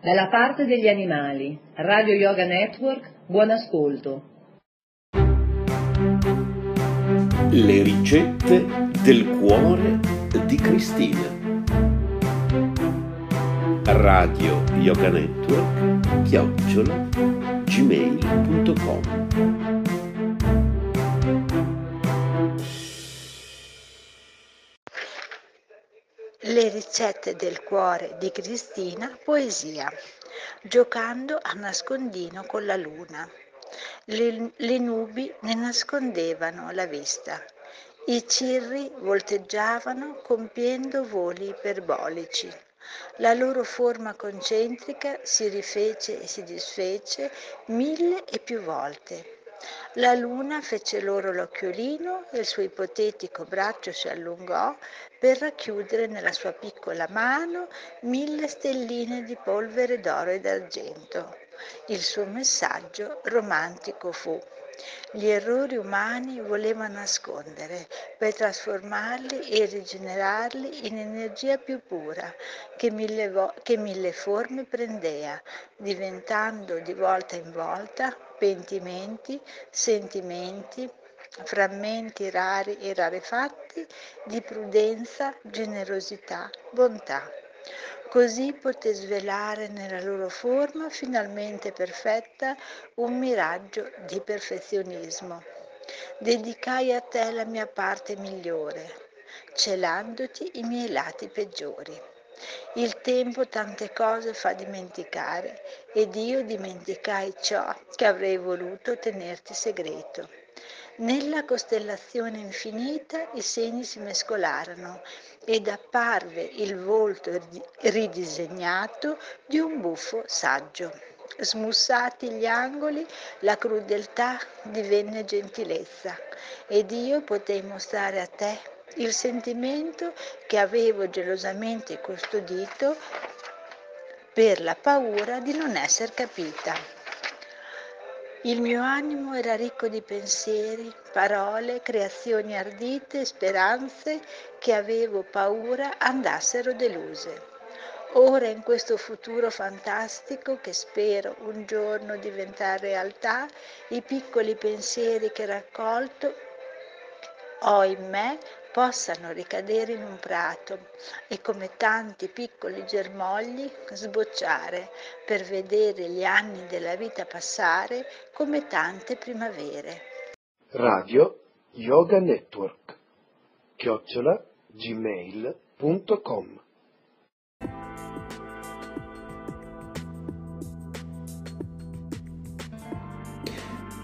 Dalla parte degli animali, Radio Yoga Network, buon ascolto. Le ricette del cuore di Cristina. Radio Yoga Network, chiocciola, gmail.com. Le ricette del cuore di Cristina, poesia. Giocando a nascondino con la luna. Le, le nubi ne nascondevano la vista. I cirri volteggiavano compiendo voli iperbolici. La loro forma concentrica si rifece e si disfece mille e più volte. La luna fece loro l'occhiolino e il suo ipotetico braccio si allungò per racchiudere nella sua piccola mano mille stelline di polvere d'oro e d'argento. Il suo messaggio romantico fu gli errori umani voleva nascondere per trasformarli e rigenerarli in energia più pura che mille, vo- che mille forme prendea, diventando di volta in volta pentimenti, sentimenti, frammenti rari e rarefatti di prudenza, generosità, bontà. Così poté svelare nella loro forma finalmente perfetta un miraggio di perfezionismo. Dedicai a te la mia parte migliore, celandoti i miei lati peggiori. Il tempo tante cose fa dimenticare ed io dimenticai ciò che avrei voluto tenerti segreto. Nella costellazione infinita i segni si mescolarono ed apparve il volto ridisegnato di un buffo saggio. Smussati gli angoli, la crudeltà divenne gentilezza ed io potei mostrare a te il sentimento che avevo gelosamente custodito per la paura di non essere capita. Il mio animo era ricco di pensieri, parole, creazioni ardite, speranze che avevo paura andassero deluse. Ora in questo futuro fantastico che spero un giorno diventerà realtà, i piccoli pensieri che raccolto ho in me possano ricadere in un prato e come tanti piccoli germogli sbocciare per vedere gli anni della vita passare come tante primavere. Radio Yoga Network chiocciola gmail.com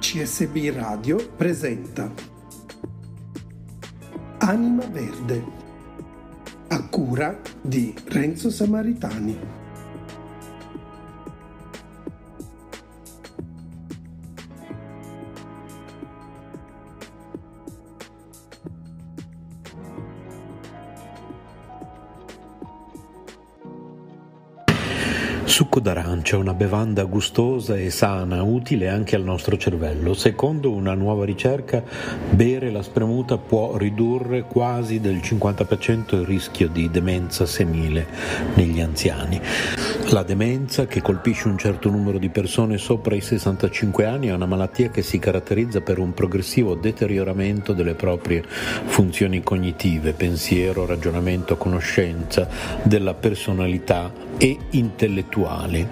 CSB Radio presenta Anima Verde, a cura di Renzo Samaritani. D'arancia, una bevanda gustosa e sana, utile anche al nostro cervello. Secondo una nuova ricerca, bere la spremuta può ridurre quasi del 50% il rischio di demenza senile negli anziani. La demenza, che colpisce un certo numero di persone sopra i 65 anni, è una malattia che si caratterizza per un progressivo deterioramento delle proprie funzioni cognitive, pensiero, ragionamento, conoscenza, della personalità e intellettuali.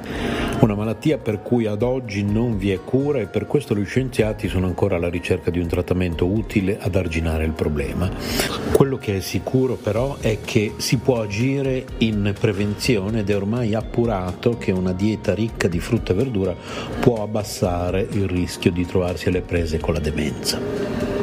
Una malattia per cui ad oggi non vi è cura e per questo gli scienziati sono ancora alla ricerca di un trattamento utile ad arginare il problema. Quello che è sicuro però è che si può agire in prevenzione ed è ormai appurato che una dieta ricca di frutta e verdura può abbassare il rischio di trovarsi alle prese con la demenza.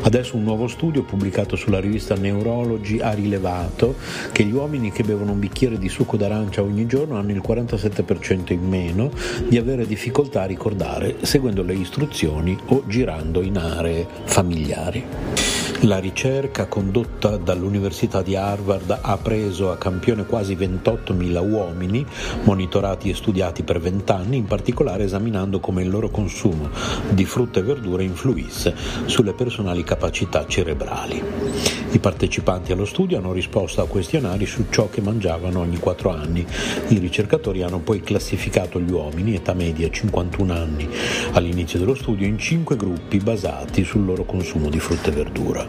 Adesso un nuovo studio pubblicato sulla rivista Neurology ha rilevato che gli uomini che bevono un bicchiere di succo d'arancia ogni giorno hanno il 47% in meno di avere difficoltà a ricordare seguendo le istruzioni o girando in aree familiari. La ricerca condotta dall'Università di Harvard ha preso a campione quasi 28.000 uomini, monitorati e studiati per 20 anni, in particolare esaminando come il loro consumo di frutta e verdura influisse sulle personali capacità cerebrali. I partecipanti allo studio hanno risposto a questionari su ciò che mangiavano ogni 4 anni. I ricercatori hanno poi classificato gli uomini, età media 51 anni, all'inizio dello studio in 5 gruppi basati sul loro consumo di frutta e verdura.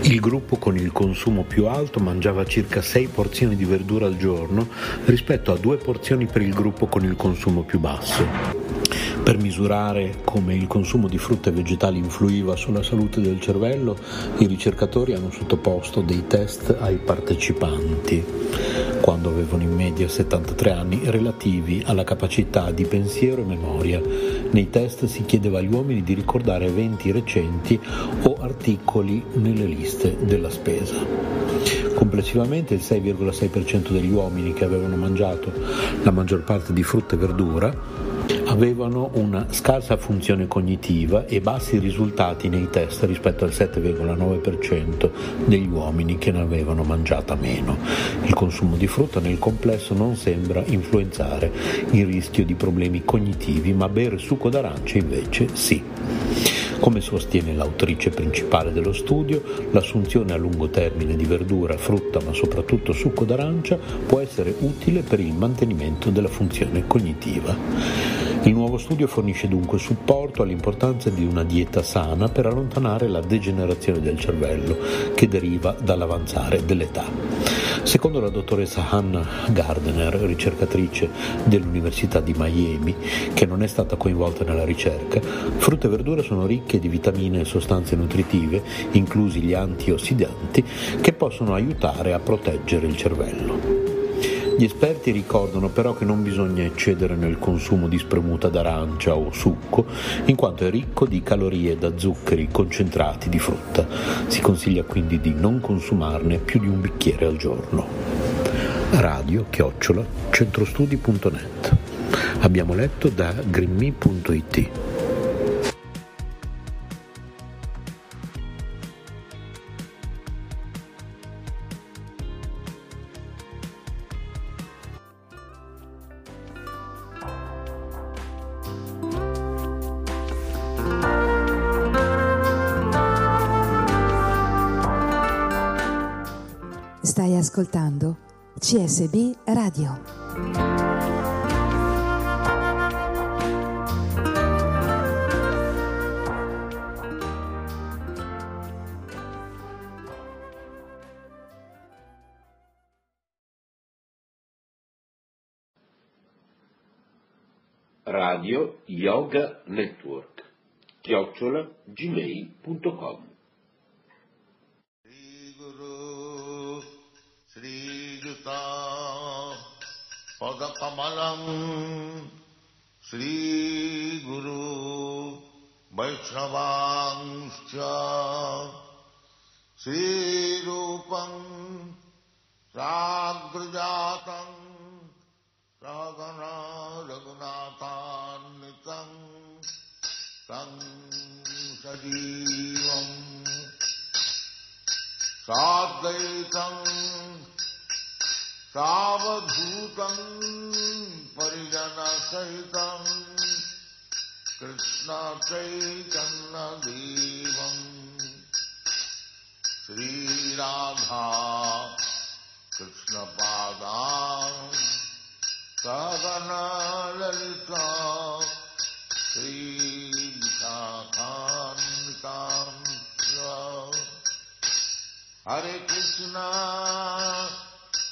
Il gruppo con il consumo più alto mangiava circa 6 porzioni di verdura al giorno rispetto a 2 porzioni per il gruppo con il consumo più basso. Per misurare come il consumo di frutta e vegetali influiva sulla salute del cervello, i ricercatori hanno sottoposto dei test ai partecipanti, quando avevano in media 73 anni, relativi alla capacità di pensiero e memoria. Nei test si chiedeva agli uomini di ricordare eventi recenti o articoli nelle liste della spesa. Complessivamente il 6,6% degli uomini che avevano mangiato la maggior parte di frutta e verdura avevano una scarsa funzione cognitiva e bassi risultati nei test rispetto al 7,9% degli uomini che ne avevano mangiata meno. Il consumo di frutta nel complesso non sembra influenzare il rischio di problemi cognitivi, ma bere succo d'arancia invece sì. Come sostiene l'autrice principale dello studio, l'assunzione a lungo termine di verdura, frutta, ma soprattutto succo d'arancia può essere utile per il mantenimento della funzione cognitiva. Il nuovo studio fornisce dunque supporto all'importanza di una dieta sana per allontanare la degenerazione del cervello che deriva dall'avanzare dell'età. Secondo la dottoressa Hannah Gardner, ricercatrice dell'Università di Miami, che non è stata coinvolta nella ricerca, frutta e verdura sono ricche di vitamine e sostanze nutritive, inclusi gli antiossidanti, che possono aiutare a proteggere il cervello. Gli esperti ricordano però che non bisogna eccedere nel consumo di spremuta d'arancia o succo, in quanto è ricco di calorie da zuccheri concentrati di frutta. Si consiglia quindi di non consumarne più di un bicchiere al giorno. Radio chiocciola centrostudi.net. Abbiamo letto da greenme.it. gmail.com श्रीगुरु श्रीयुता पदकमलम् श्रीगुरु वैष्णवांश्च श्रीरूपम् साग्रजातम् रागना रघुनाथान्वितम् तम् सजीवम्। साद्वैतम् सावधूतम् परिजनसहितम् कृष्णचैतन्यदेवम्। श्रीराधा कृष्णपादाम् सगनललिता Hare Krishna,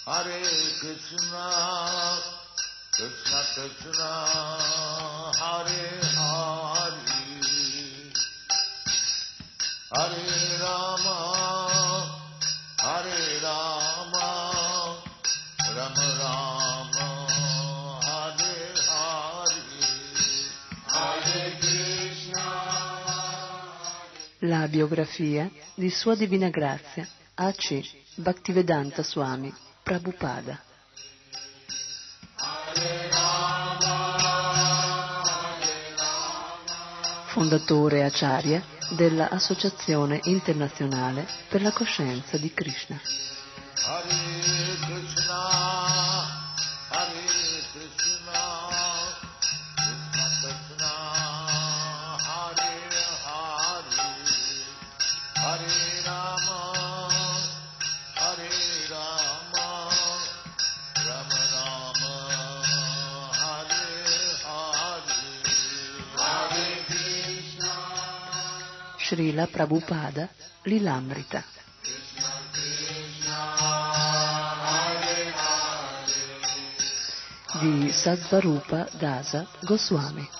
Hare Krishna, Krishna Krishna, Hare Hare, Hare Rama, Hare Rama, Rama Rama. Hare Hare, Hare Krishna. La biografia di Sua Divina Grazia A.C. Bhaktivedanta Swami Prabhupada fondatore acharya della Associazione Internazionale per la Coscienza di Krishna, Prabhupada Lilamrita. di Sadvarupa Dasa Goswami.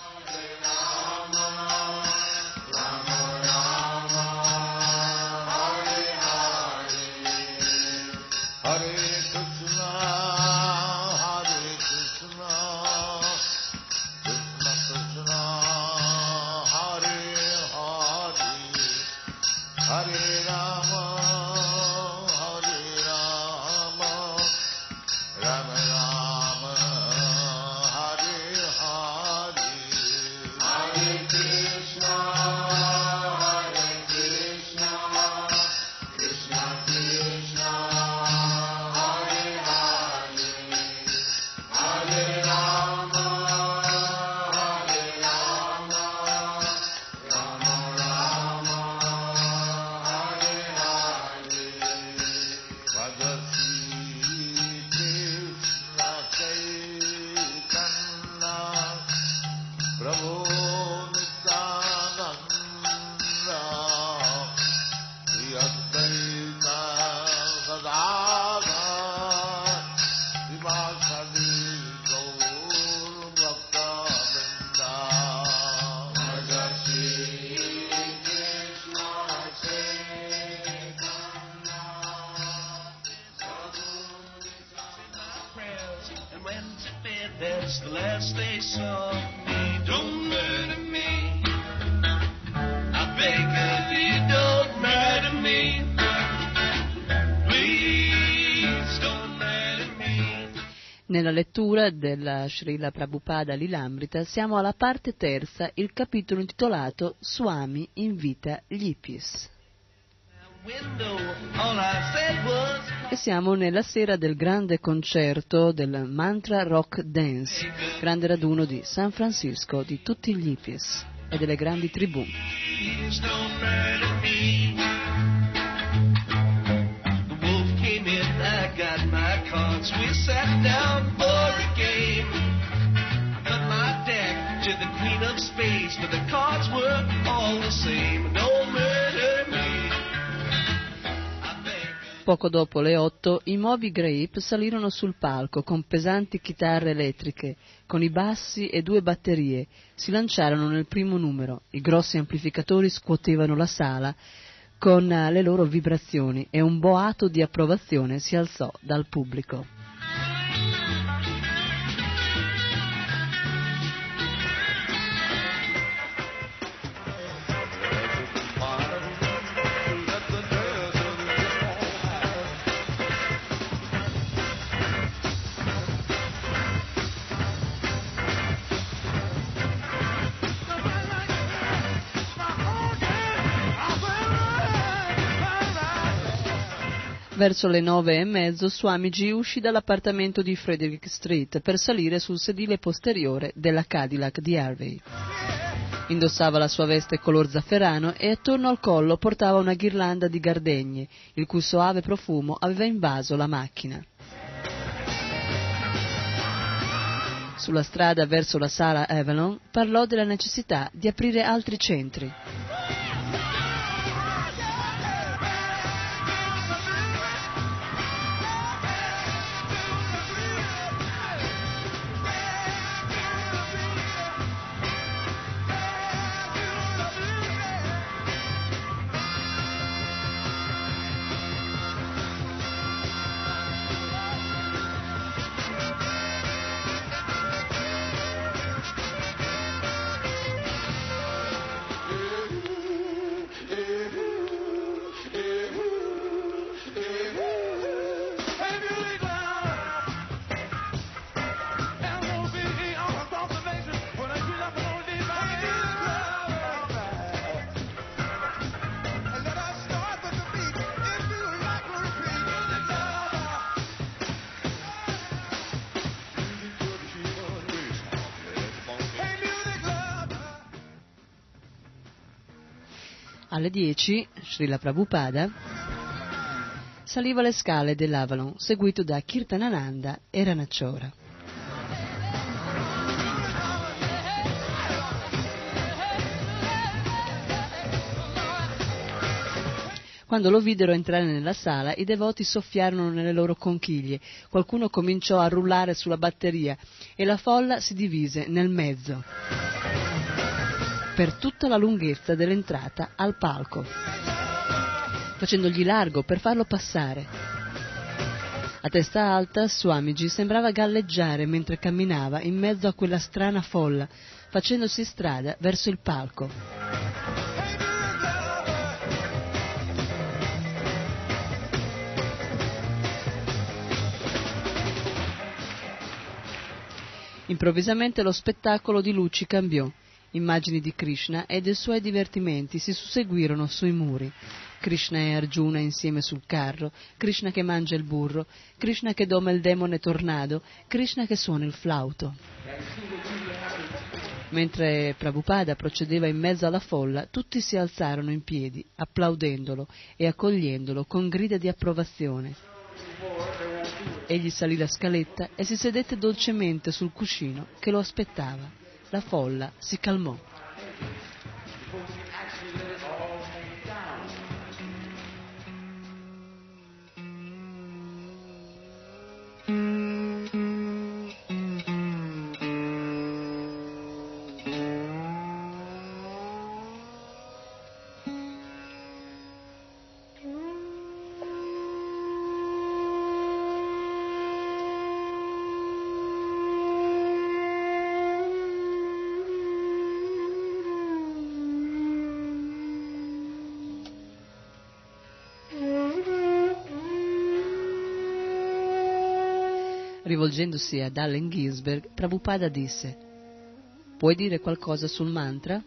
Nella lettura della Srila Prabhupada Lilamrita siamo alla parte terza, il capitolo intitolato Swami invita gli hippies. E siamo nella sera del grande concerto del Mantra Rock Dance, grande raduno di San Francisco di tutti gli hippies e delle grandi tribù. Sat down for a game. I put my deck to the queen of spades, but the cards were all the same. Don't murder me. Poco dopo le otto, i Moby Grape salirono sul palco con pesanti chitarre elettriche, con i bassi e due batterie. Si lanciarono nel primo numero. I grossi amplificatori scuotevano la sala con eh, le loro vibrazioni e un boato di approvazione si alzò dal pubblico. Verso le nove e mezzo Swamiji uscì dall'appartamento di Frederick Street per salire sul sedile posteriore della Cadillac di Harvey. Indossava la sua veste color zafferano e attorno al collo portava una ghirlanda di gardenie, il cui soave profumo aveva invaso la macchina. Sulla strada verso la sala Avalon parlò della necessità di aprire altri centri. Alle 10, Srila Prabhupada saliva le scale dell'Avalon, seguito da Kirtanananda e Ranacciora. Quando lo videro entrare nella sala, i devoti soffiarono nelle loro conchiglie, qualcuno cominciò a rullare sulla batteria e la folla si divise nel mezzo per tutta la lunghezza dell'entrata al palco, facendogli largo per farlo passare. A testa alta, Swamiji sembrava galleggiare mentre camminava in mezzo a quella strana folla, facendosi strada verso il palco. Improvvisamente lo spettacolo di luci cambiò. Immagini di Krishna e dei suoi divertimenti si susseguirono sui muri. Krishna e Arjuna insieme sul carro, Krishna che mangia il burro, Krishna che doma il demone tornado, Krishna che suona il flauto. Mentre Prabhupada procedeva in mezzo alla folla, tutti si alzarono in piedi, applaudendolo e accogliendolo con grida di approvazione. Egli salì la scaletta e si sedette dolcemente sul cuscino che lo aspettava. La folla si calmò. Rivolgendosi ad Allen Ginsberg, Prabhupada disse: Puoi dire qualcosa sul mantra?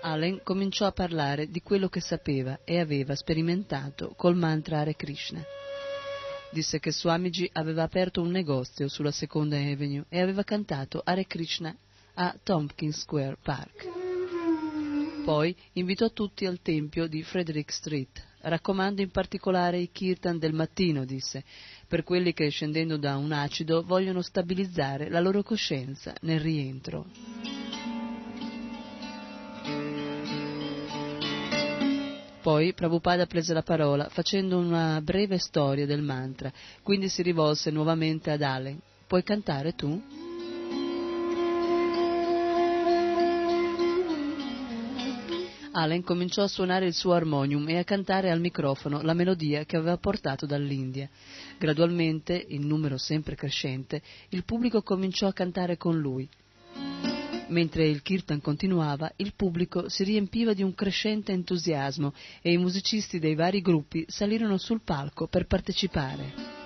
Allen cominciò a parlare di quello che sapeva e aveva sperimentato col mantra Hare Krishna. Disse che Swamiji aveva aperto un negozio sulla seconda Avenue e aveva cantato Hare Krishna a Tompkins Square Park. Poi invitò tutti al tempio di Frederick Street. Raccomando in particolare i kirtan del mattino, disse, per quelli che scendendo da un acido vogliono stabilizzare la loro coscienza nel rientro. Poi Prabhupada prese la parola facendo una breve storia del mantra, quindi si rivolse nuovamente ad Allen. Puoi cantare tu? Allen cominciò a suonare il suo armonium e a cantare al microfono la melodia che aveva portato dall'India. Gradualmente, in numero sempre crescente, il pubblico cominciò a cantare con lui. Mentre il kirtan continuava, il pubblico si riempiva di un crescente entusiasmo e i musicisti dei vari gruppi salirono sul palco per partecipare.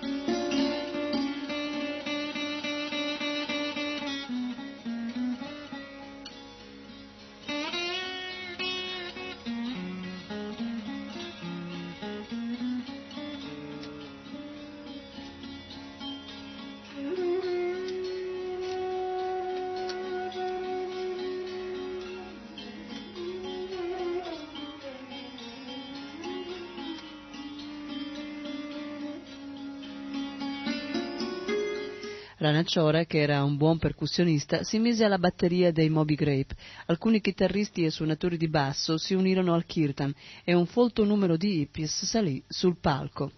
Ranacciora, che era un buon percussionista, si mise alla batteria dei Moby Grape. Alcuni chitarristi e suonatori di basso si unirono al kirtan e un folto numero di hippies salì sul palco.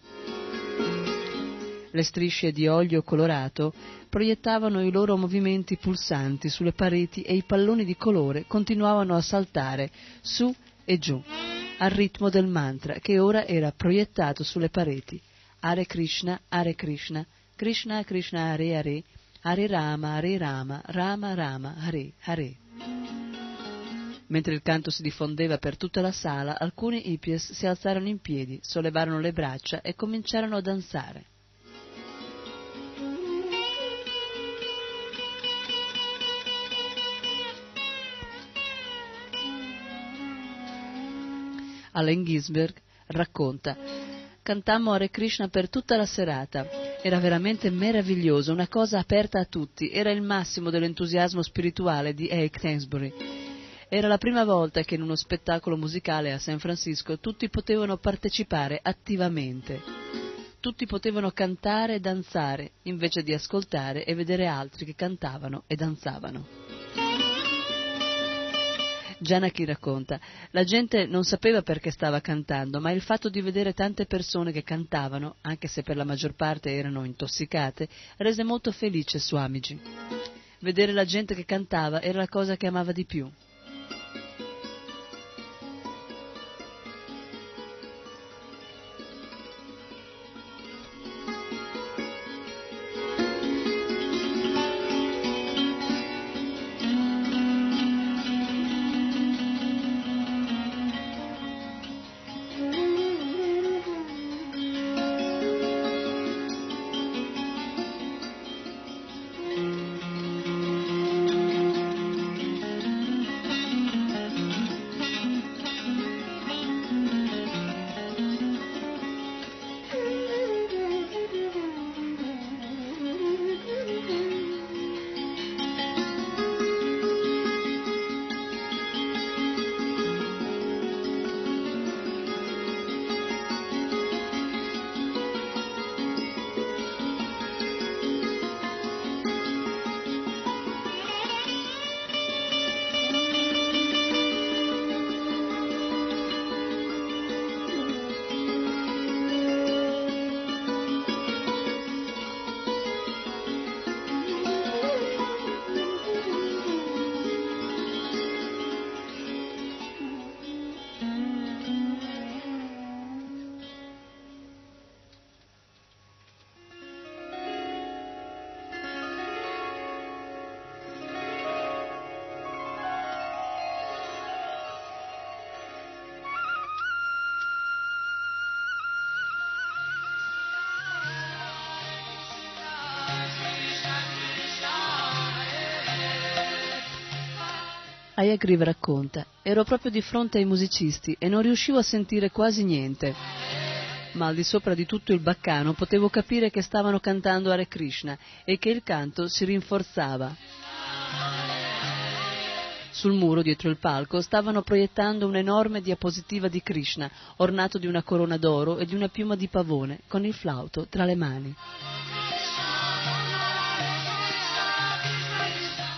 Le strisce di olio colorato proiettavano i loro movimenti pulsanti sulle pareti e i palloni di colore continuavano a saltare su e giù al ritmo del mantra che ora era proiettato sulle pareti. Hare Krishna, Hare Krishna, Krishna Krishna Hare Hare, Hare Rama Hare Rama, Rama Rama Hare Hare. Mentre il canto si diffondeva per tutta la sala, alcuni hippies si alzarono in piedi, sollevarono le braccia e cominciarono a danzare. Allen Ginsberg racconta Cantammo Hare Krishna per tutta la serata. Era veramente meraviglioso, una cosa aperta a tutti. Era il massimo dell'entusiasmo spirituale di Ike Thansbury. Era la prima volta che in uno spettacolo musicale a San Francisco tutti potevano partecipare attivamente. Tutti potevano cantare e danzare, invece di ascoltare e vedere altri che cantavano e danzavano. Janaki racconta, la gente non sapeva perché stava cantando, ma il fatto di vedere tante persone che cantavano, anche se per la maggior parte erano intossicate, rese molto felice Swamiji. Vedere la gente che cantava era la cosa che amava di più. Ayagriv racconta, ero proprio di fronte ai musicisti e non riuscivo a sentire quasi niente. Ma al di sopra di tutto il baccano potevo capire che stavano cantando Hare Krishna e che il canto si rinforzava. Sul muro dietro il palco stavano proiettando un'enorme diapositiva di Krishna, ornato di una corona d'oro e di una piuma di pavone, con il flauto tra le mani.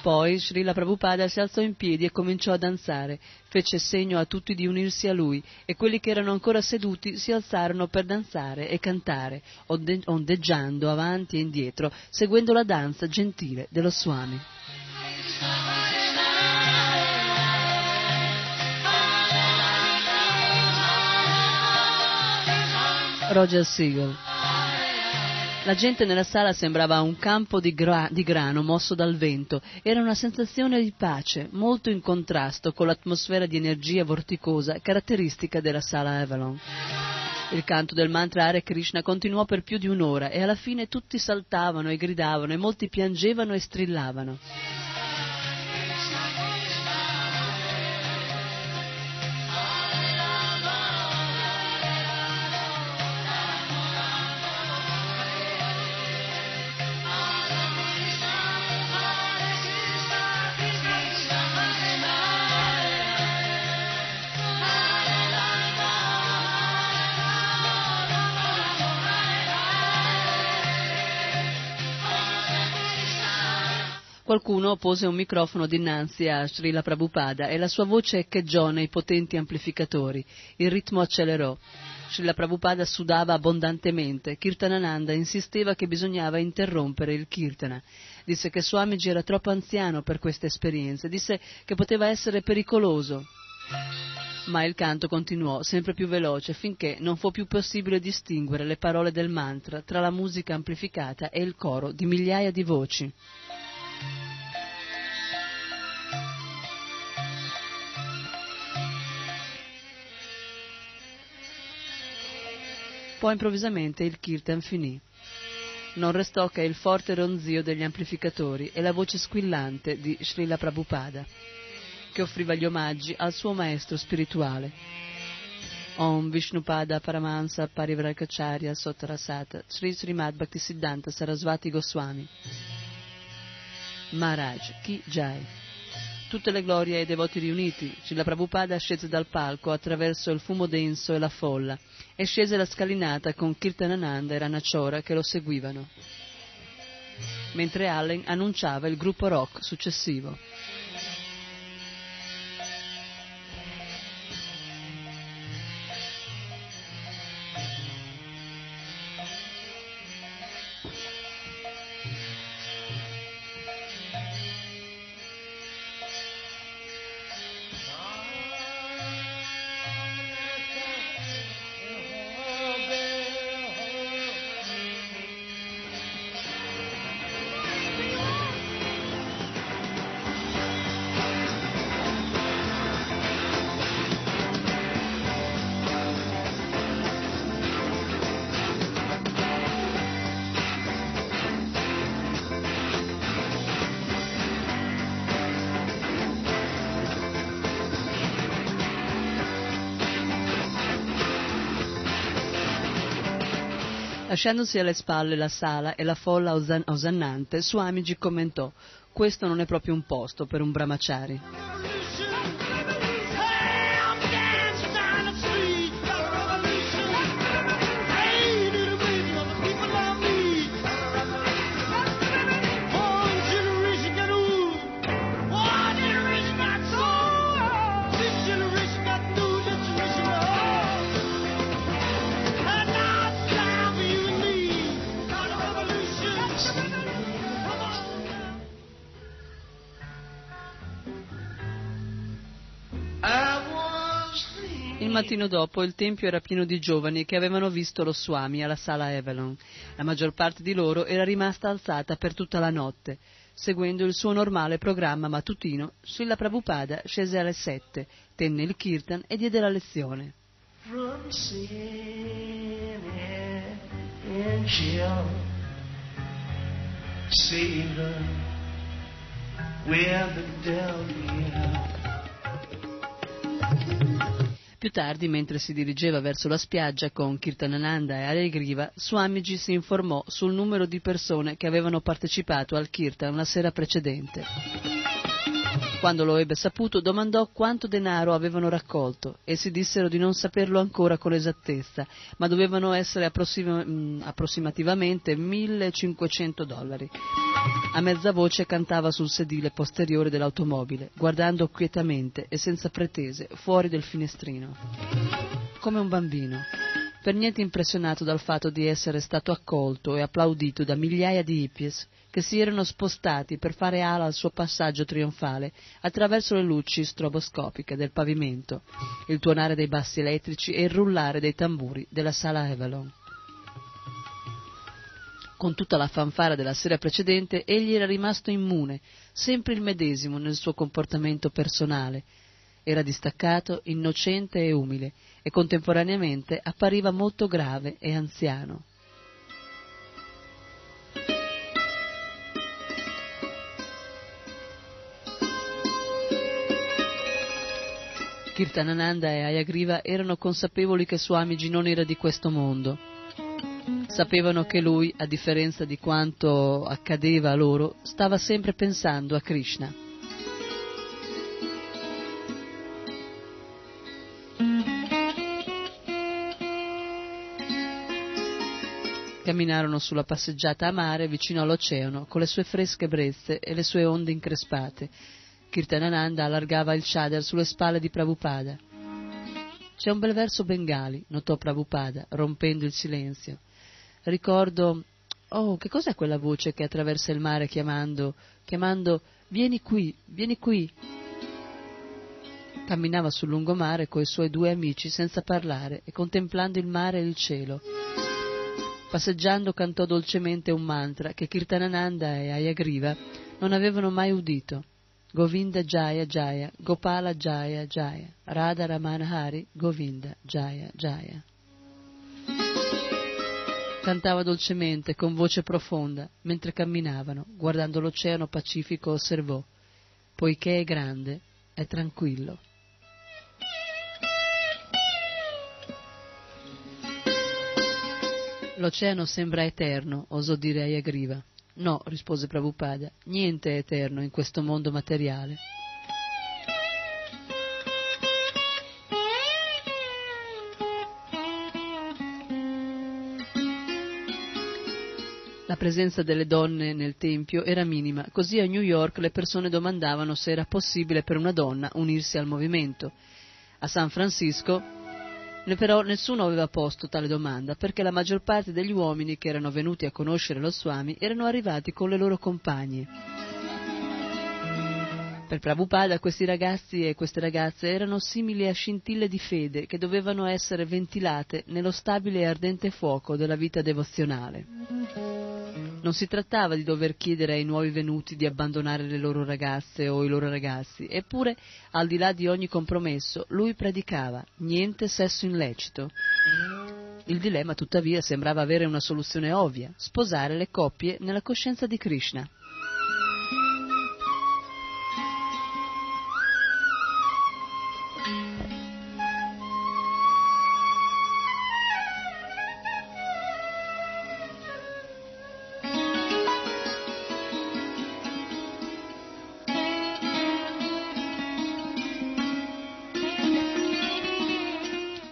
Poi Srila Prabhupada si alzò in piedi e cominciò a danzare, fece segno a tutti di unirsi a lui e quelli che erano ancora seduti si alzarono per danzare e cantare, onde- ondeggiando avanti e indietro, seguendo la danza gentile dello Swami. Roger Siegel la gente nella sala sembrava un campo di, gra- di, grano mosso dal vento. Era una sensazione di pace, molto in contrasto con l'atmosfera di energia vorticosa caratteristica della sala Avalon. Il canto del mantra Hare Krishna continuò per più di un'ora e alla fine tutti saltavano e gridavano e molti piangevano e strillavano. Qualcuno pose un microfono dinanzi a Srila Prabhupada e la sua voce echeggiò nei potenti amplificatori. Il ritmo accelerò. Srila Prabhupada sudava abbondantemente. Kirtanananda insisteva che bisognava interrompere il Kirtana. Disse che Swamiji era troppo anziano per queste esperienze. Disse che poteva essere pericoloso. Ma il canto continuò sempre più veloce finché non fu più possibile distinguere le parole del mantra tra la musica amplificata e il coro di migliaia di voci. Poi improvvisamente il kirtan finì. Non restò che il forte ronzio degli amplificatori e la voce squillante di Srila Prabhupada, che offriva gli omaggi al suo maestro spirituale. Om Vishnupada Paramahansa Parivrakacharya Sottarasata Sri Srimad Bhaktisiddhanta Sarasvati Goswami Maharaj Ki Jai Tutte le glorie ai devoti riuniti, Srila Prabhupada scese dal palco attraverso il fumo denso e la folla e scese la scalinata con Kirtanananda e Ranachora che lo seguivano, mentre Allen annunciava il gruppo rock successivo. Lasciandosi alle spalle la sala e la folla osan- osannante, Swamiji commentò: Questo non è proprio un posto per un brahmachari. Mattino dopo il tempio era pieno di giovani che avevano visto lo Swami alla sala Avalon. La maggior parte di loro era rimasta alzata per tutta la notte. Seguendo il suo normale programma mattutino, Srila Prabhupada scese alle sette, tenne il kirtan e diede la lezione. where the devil Più tardi, mentre si dirigeva verso la spiaggia con Kirtanananda e Alegriva, Swamiji si informò sul numero di persone che avevano partecipato al Kirtan la sera precedente. Quando lo ebbe saputo, domandò quanto denaro avevano raccolto. Essi dissero di non saperlo ancora con esattezza, ma dovevano essere approssima- mm, approssimativamente 1500 dollari. A mezza voce cantava sul sedile posteriore dell'automobile, guardando quietamente e senza pretese fuori del finestrino. Come un bambino. Per niente impressionato dal fatto di essere stato accolto e applaudito da migliaia di hippies che si erano spostati per fare ala al suo passaggio trionfale attraverso le luci stroboscopiche del pavimento, il tuonare dei bassi elettrici e il rullare dei tamburi della sala Avalon. Con tutta la fanfara della sera precedente, egli era rimasto immune, sempre il medesimo nel suo comportamento personale. Era distaccato, innocente e umile, e contemporaneamente appariva molto grave e anziano. Kirtanananda e Ayagriva erano consapevoli che Swamiji non era di questo mondo. Sapevano che lui, a differenza di quanto accadeva a loro, stava sempre pensando a Krishna. Camminarono sulla passeggiata a mare vicino all'oceano con le sue fresche brezze e le sue onde increspate. Kirtanananda allargava il shader sulle spalle di Prabhupada. C'è un bel verso bengali, notò Prabhupada, rompendo il silenzio. Ricordo, oh, che cos'è quella voce che attraversa il mare chiamando, chiamando, vieni qui, vieni qui. Camminava sul lungomare coi suoi due amici senza parlare e contemplando il mare e il cielo. Passeggiando cantò dolcemente un mantra che Kirtanananda e Ayagriva non avevano mai udito. Govinda Jaya Jaya, Gopala Jaya Jaya, Radha Ramana Hari, Govinda Jaya Jaya. Cantava dolcemente, con voce profonda, mentre camminavano, guardando l'oceano Pacifico osservò, poiché è grande, è tranquillo. L'oceano sembra eterno, osò dire Ayagriva. No, rispose Prabhupada, niente è eterno in questo mondo materiale. La presenza delle donne nel tempio era minima, così a New York le persone domandavano se era possibile per una donna unirsi al movimento. A San Francisco però nessuno aveva posto tale domanda perché la maggior parte degli uomini che erano venuti a conoscere lo Swami erano arrivati con le loro compagne. Per Prabhupada questi ragazzi e queste ragazze erano simili a scintille di fede che dovevano essere ventilate nello stabile e ardente fuoco della vita devozionale. Non si trattava di dover chiedere ai nuovi venuti di abbandonare le loro ragazze o i loro ragazzi, eppure, al di là di ogni compromesso, lui predicava niente sesso illecito. Il dilemma, tuttavia, sembrava avere una soluzione ovvia, sposare le coppie nella coscienza di Krishna.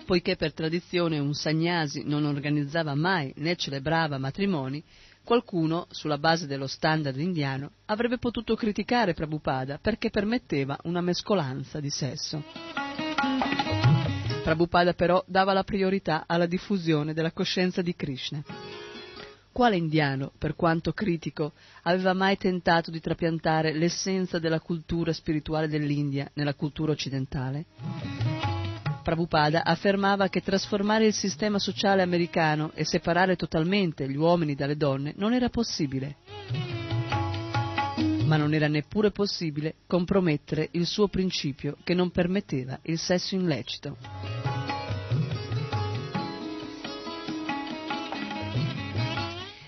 Poiché per tradizione un sagnasi non organizzava mai né celebrava matrimoni, qualcuno, sulla base dello standard indiano, avrebbe potuto criticare Prabhupada perché permetteva una mescolanza di sesso. Prabhupada però dava la priorità alla diffusione della coscienza di Krishna. Quale indiano, per quanto critico, aveva mai tentato di trapiantare l'essenza della cultura spirituale dell'India nella cultura occidentale? Prabhupada affermava che trasformare il sistema sociale americano e separare totalmente gli uomini dalle donne non era possibile. Ma non era neppure possibile compromettere il suo principio che non permetteva il sesso illecito.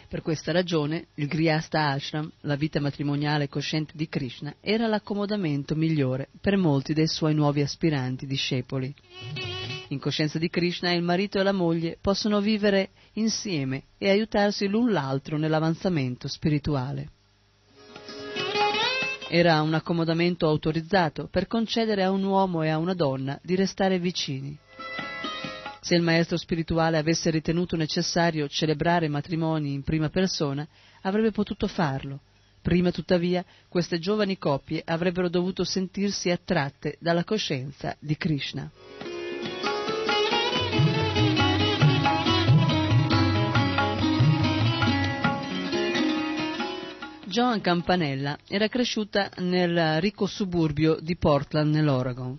Per questa ragione, il Grihastha Ashram, la vita matrimoniale cosciente di Krishna, era l'accomodamento migliore per molti dei suoi nuovi aspiranti discepoli. In coscienza di Krishna il marito e la moglie possono vivere insieme e aiutarsi l'un l'altro nell'avanzamento spirituale. Era un accomodamento autorizzato per concedere a un uomo e a una donna di restare vicini. Se il maestro spirituale avesse ritenuto necessario celebrare matrimoni in prima persona, avrebbe potuto farlo. Prima, tuttavia, queste giovani coppie avrebbero dovuto sentirsi attratte dalla coscienza di Krishna. Joan Campanella era cresciuta nel ricco suburbio di Portland, nell'Oregon,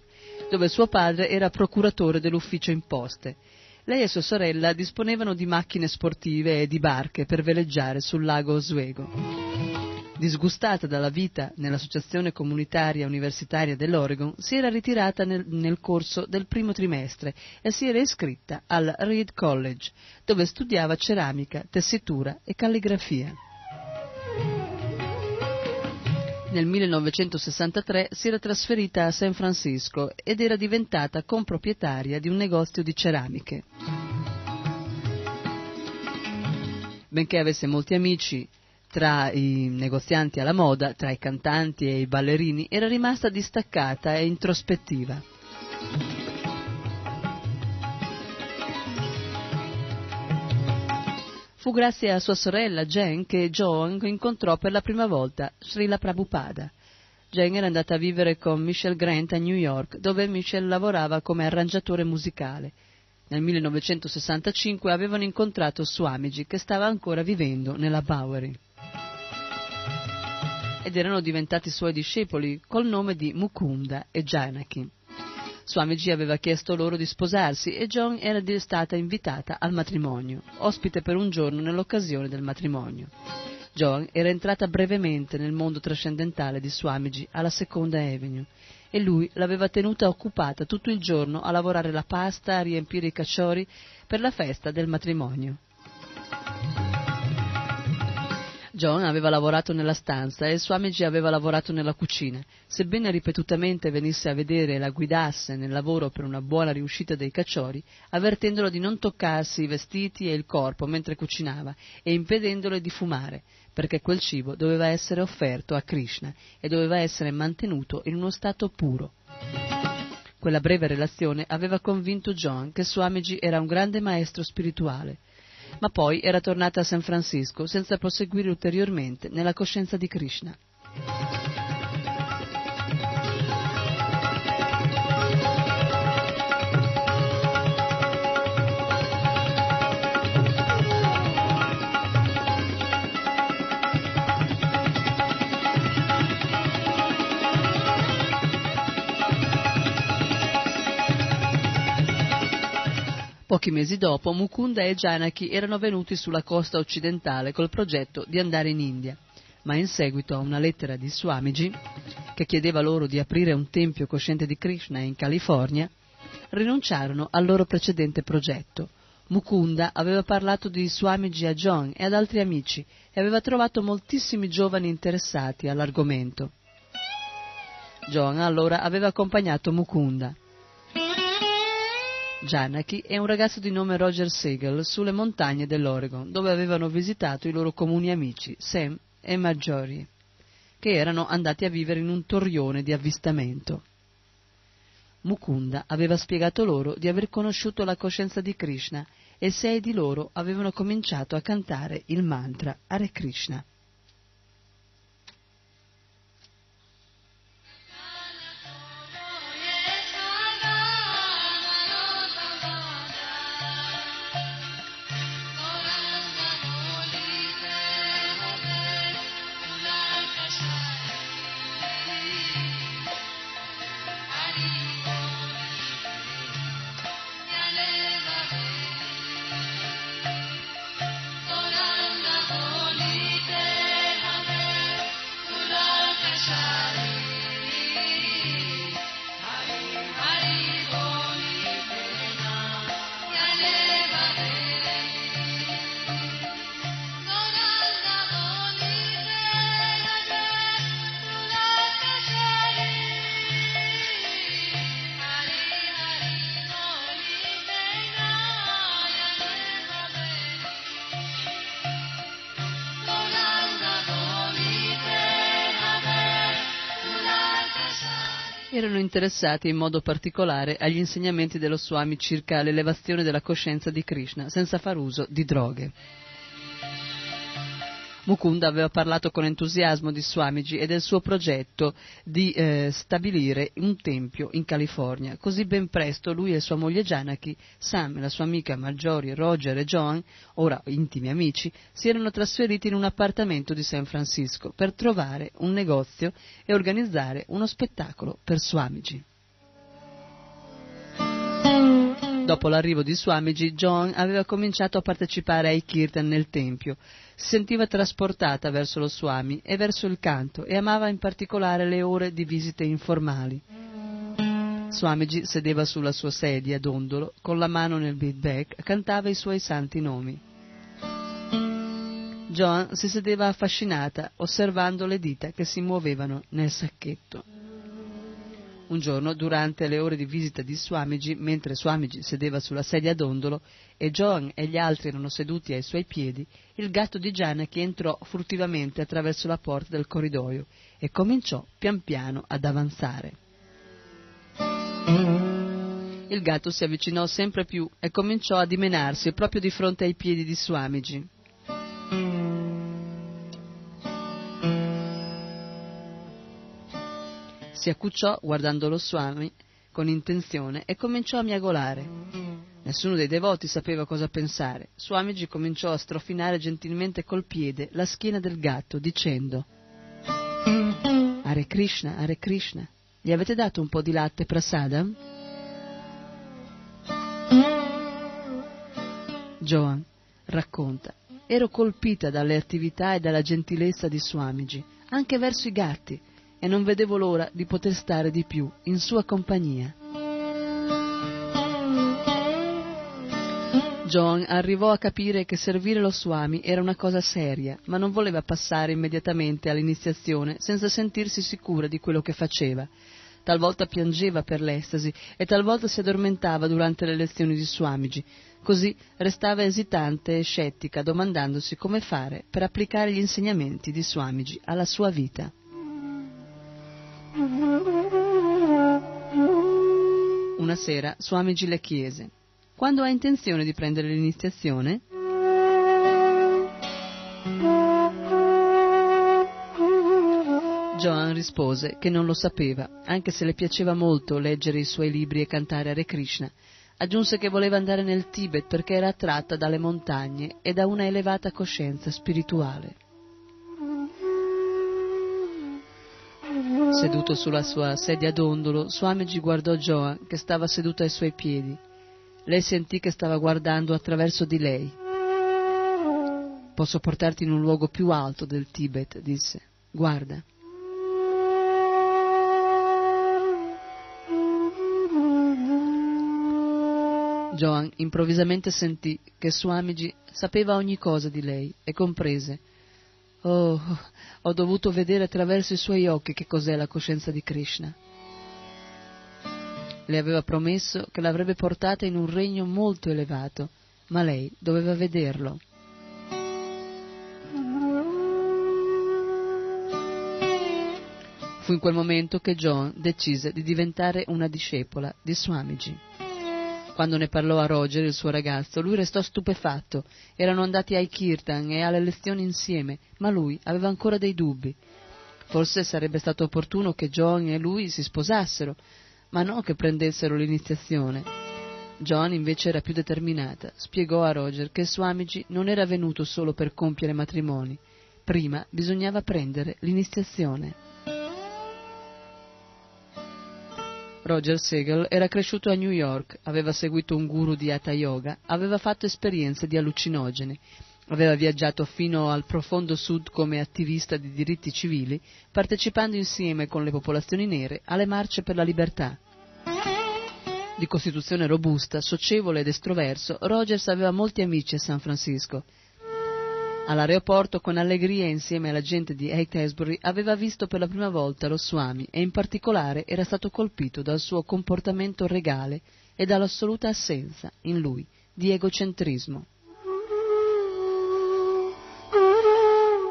dove suo padre era procuratore dell'ufficio imposte. Lei e sua sorella disponevano di macchine sportive e di barche per veleggiare sul lago Oswego. Disgustata dalla vita nell'associazione comunitaria universitaria dell'Oregon, si era ritirata nel, nel corso del primo trimestre e si era iscritta al Reed College, dove studiava ceramica, tessitura e calligrafia. Nel 1963 si era trasferita a San Francisco ed era diventata comproprietaria di un negozio di ceramiche. Benché avesse molti amici tra i negozianti alla moda, tra i cantanti e i ballerini, era rimasta distaccata e introspettiva. Fu grazie a sua sorella Jen che Joan incontrò per la prima volta Srila Prabhupada. Jen era andata a vivere con Michelle Grant a New York, dove Michelle lavorava come arrangiatore musicale. Nel 1965 avevano incontrato Swamiji, che stava ancora vivendo nella Bowery. Ed erano diventati suoi discepoli col nome di Mukunda e Janaki. Swamiji aveva chiesto loro di sposarsi e John era stata invitata al matrimonio, ospite per un giorno nell'occasione del matrimonio. John era entrata brevemente nel mondo trascendentale di Swamiji alla Seconda Avenue e lui l'aveva tenuta occupata tutto il giorno a lavorare la pasta, a riempire i cacciori per la festa del matrimonio. John aveva lavorato nella stanza e Swamiji aveva lavorato nella cucina. Sebbene ripetutamente venisse a vedere e la guidasse nel lavoro per una buona riuscita dei cacciori, avvertendolo di non toccarsi i vestiti e il corpo mentre cucinava e impedendole di fumare, perché quel cibo doveva essere offerto a Krishna e doveva essere mantenuto in uno stato puro. Quella breve relazione aveva convinto John che Swamiji era un grande maestro spirituale ma poi era tornata a San Francisco senza proseguire ulteriormente nella coscienza di Krishna. Pochi mesi dopo, Mukunda e Janaki erano venuti sulla costa occidentale col progetto di andare in India, ma in seguito a una lettera di Swamiji, che chiedeva loro di aprire un tempio cosciente di Krishna in California, rinunciarono al loro precedente progetto. Mukunda aveva parlato di Swamiji a John e ad altri amici e aveva trovato moltissimi giovani interessati all'argomento. John allora aveva accompagnato Mukunda. Janaki e un ragazzo di nome Roger Segel sulle montagne dell'Oregon, dove avevano visitato i loro comuni amici Sam e Marjorie, che erano andati a vivere in un torrione di avvistamento. Mukunda aveva spiegato loro di aver conosciuto la coscienza di Krishna e sei di loro avevano cominciato a cantare il mantra Hare Krishna. Erano interessati in modo particolare agli insegnamenti dello Swami circa l'elevazione della coscienza di Krishna senza far uso di droghe. Mukunda aveva parlato con entusiasmo di Swamiji e del suo progetto di eh, stabilire un tempio in California. Così ben presto lui e sua moglie Janaki, Sam, la sua amica Marjorie, Roger e Joan, ora intimi amici, si erano trasferiti in un appartamento di San Francisco per trovare un negozio e organizzare uno spettacolo per Swamiji. Dopo l'arrivo di Swamiji, Joan aveva cominciato a partecipare ai kirtan nel tempio. Si sentiva trasportata verso lo Swami e verso il canto e amava in particolare le ore di visite informali. Swamiji sedeva sulla sua sedia dondolo, con la mano nel beadbag, cantava i suoi santi nomi. Joan si sedeva affascinata, osservando le dita che si muovevano nel sacchetto. Un giorno, durante le ore di visita di Swamiji, mentre Swamiji sedeva sulla sedia dondolo e Joan e gli altri erano seduti ai suoi piedi, il gatto di Janaki entrò furtivamente attraverso la porta del corridoio e cominciò pian piano ad avanzare. Il gatto si avvicinò sempre più e cominciò a dimenarsi proprio di fronte ai piedi di Swamiji. Si accucciò guardando lo Swami con intenzione e cominciò a miagolare. Nessuno dei devoti sapeva cosa pensare. Swamiji cominciò a strofinare gentilmente col piede la schiena del gatto, dicendo Hare Krishna, Hare Krishna, gli avete dato un po' di latte prasadam? Joan racconta, ero colpita dalle attività e dalla gentilezza di Swamiji, anche verso i gatti, e non vedevo l'ora di poter stare di più in sua compagnia. John arrivò a capire che servire lo Swami era una cosa seria, ma non voleva passare immediatamente all'iniziazione senza sentirsi sicura di quello che faceva. Talvolta piangeva per l'estasi e talvolta si addormentava durante le lezioni di Swamiji. Così restava esitante e scettica, domandandosi come fare per applicare gli insegnamenti di Swamiji alla sua vita. Una sera Swamiji le chiese: Quando hai intenzione di prendere l'iniziazione? Joan rispose che non lo sapeva, anche se le piaceva molto leggere i suoi libri e cantare Hare Krishna. Aggiunse che voleva andare nel Tibet perché era attratta dalle montagne e da una elevata coscienza spirituale. Seduto sulla sua sedia dondolo, Swamiji guardò Joan che stava seduta ai suoi piedi. Lei sentì che stava guardando attraverso di lei. Posso portarti in un luogo più alto del Tibet, disse. Guarda. Joan improvvisamente sentì che Swamiji sapeva ogni cosa di lei e comprese. Oh, ho dovuto vedere attraverso i suoi occhi che cos'è la coscienza di Krishna. Le aveva promesso che l'avrebbe portata in un regno molto elevato, ma lei doveva vederlo. Fu in quel momento che John decise di diventare una discepola di Swamiji. Quando ne parlò a Roger, il suo ragazzo, lui restò stupefatto. Erano andati ai kirtan e alle lezioni insieme, ma lui aveva ancora dei dubbi. Forse sarebbe stato opportuno che John e lui si sposassero, ma non che prendessero l'iniziazione. John invece era più determinata. Spiegò a Roger che Swamiji non era venuto solo per compiere matrimoni. Prima bisognava prendere l'iniziazione. Roger Segel era cresciuto a New York, aveva seguito un guru di Hatha Yoga, aveva fatto esperienze di allucinogeni, aveva viaggiato fino al profondo sud come attivista di diritti civili, partecipando insieme con le popolazioni nere alle marce per la libertà. Di costituzione robusta, socievole ed estroverso, Rogers aveva molti amici a San Francisco. All'aeroporto, con allegria insieme alla gente di Haight-Ashbury, aveva visto per la prima volta lo Swami e in particolare era stato colpito dal suo comportamento regale e dall'assoluta assenza, in lui, di egocentrismo.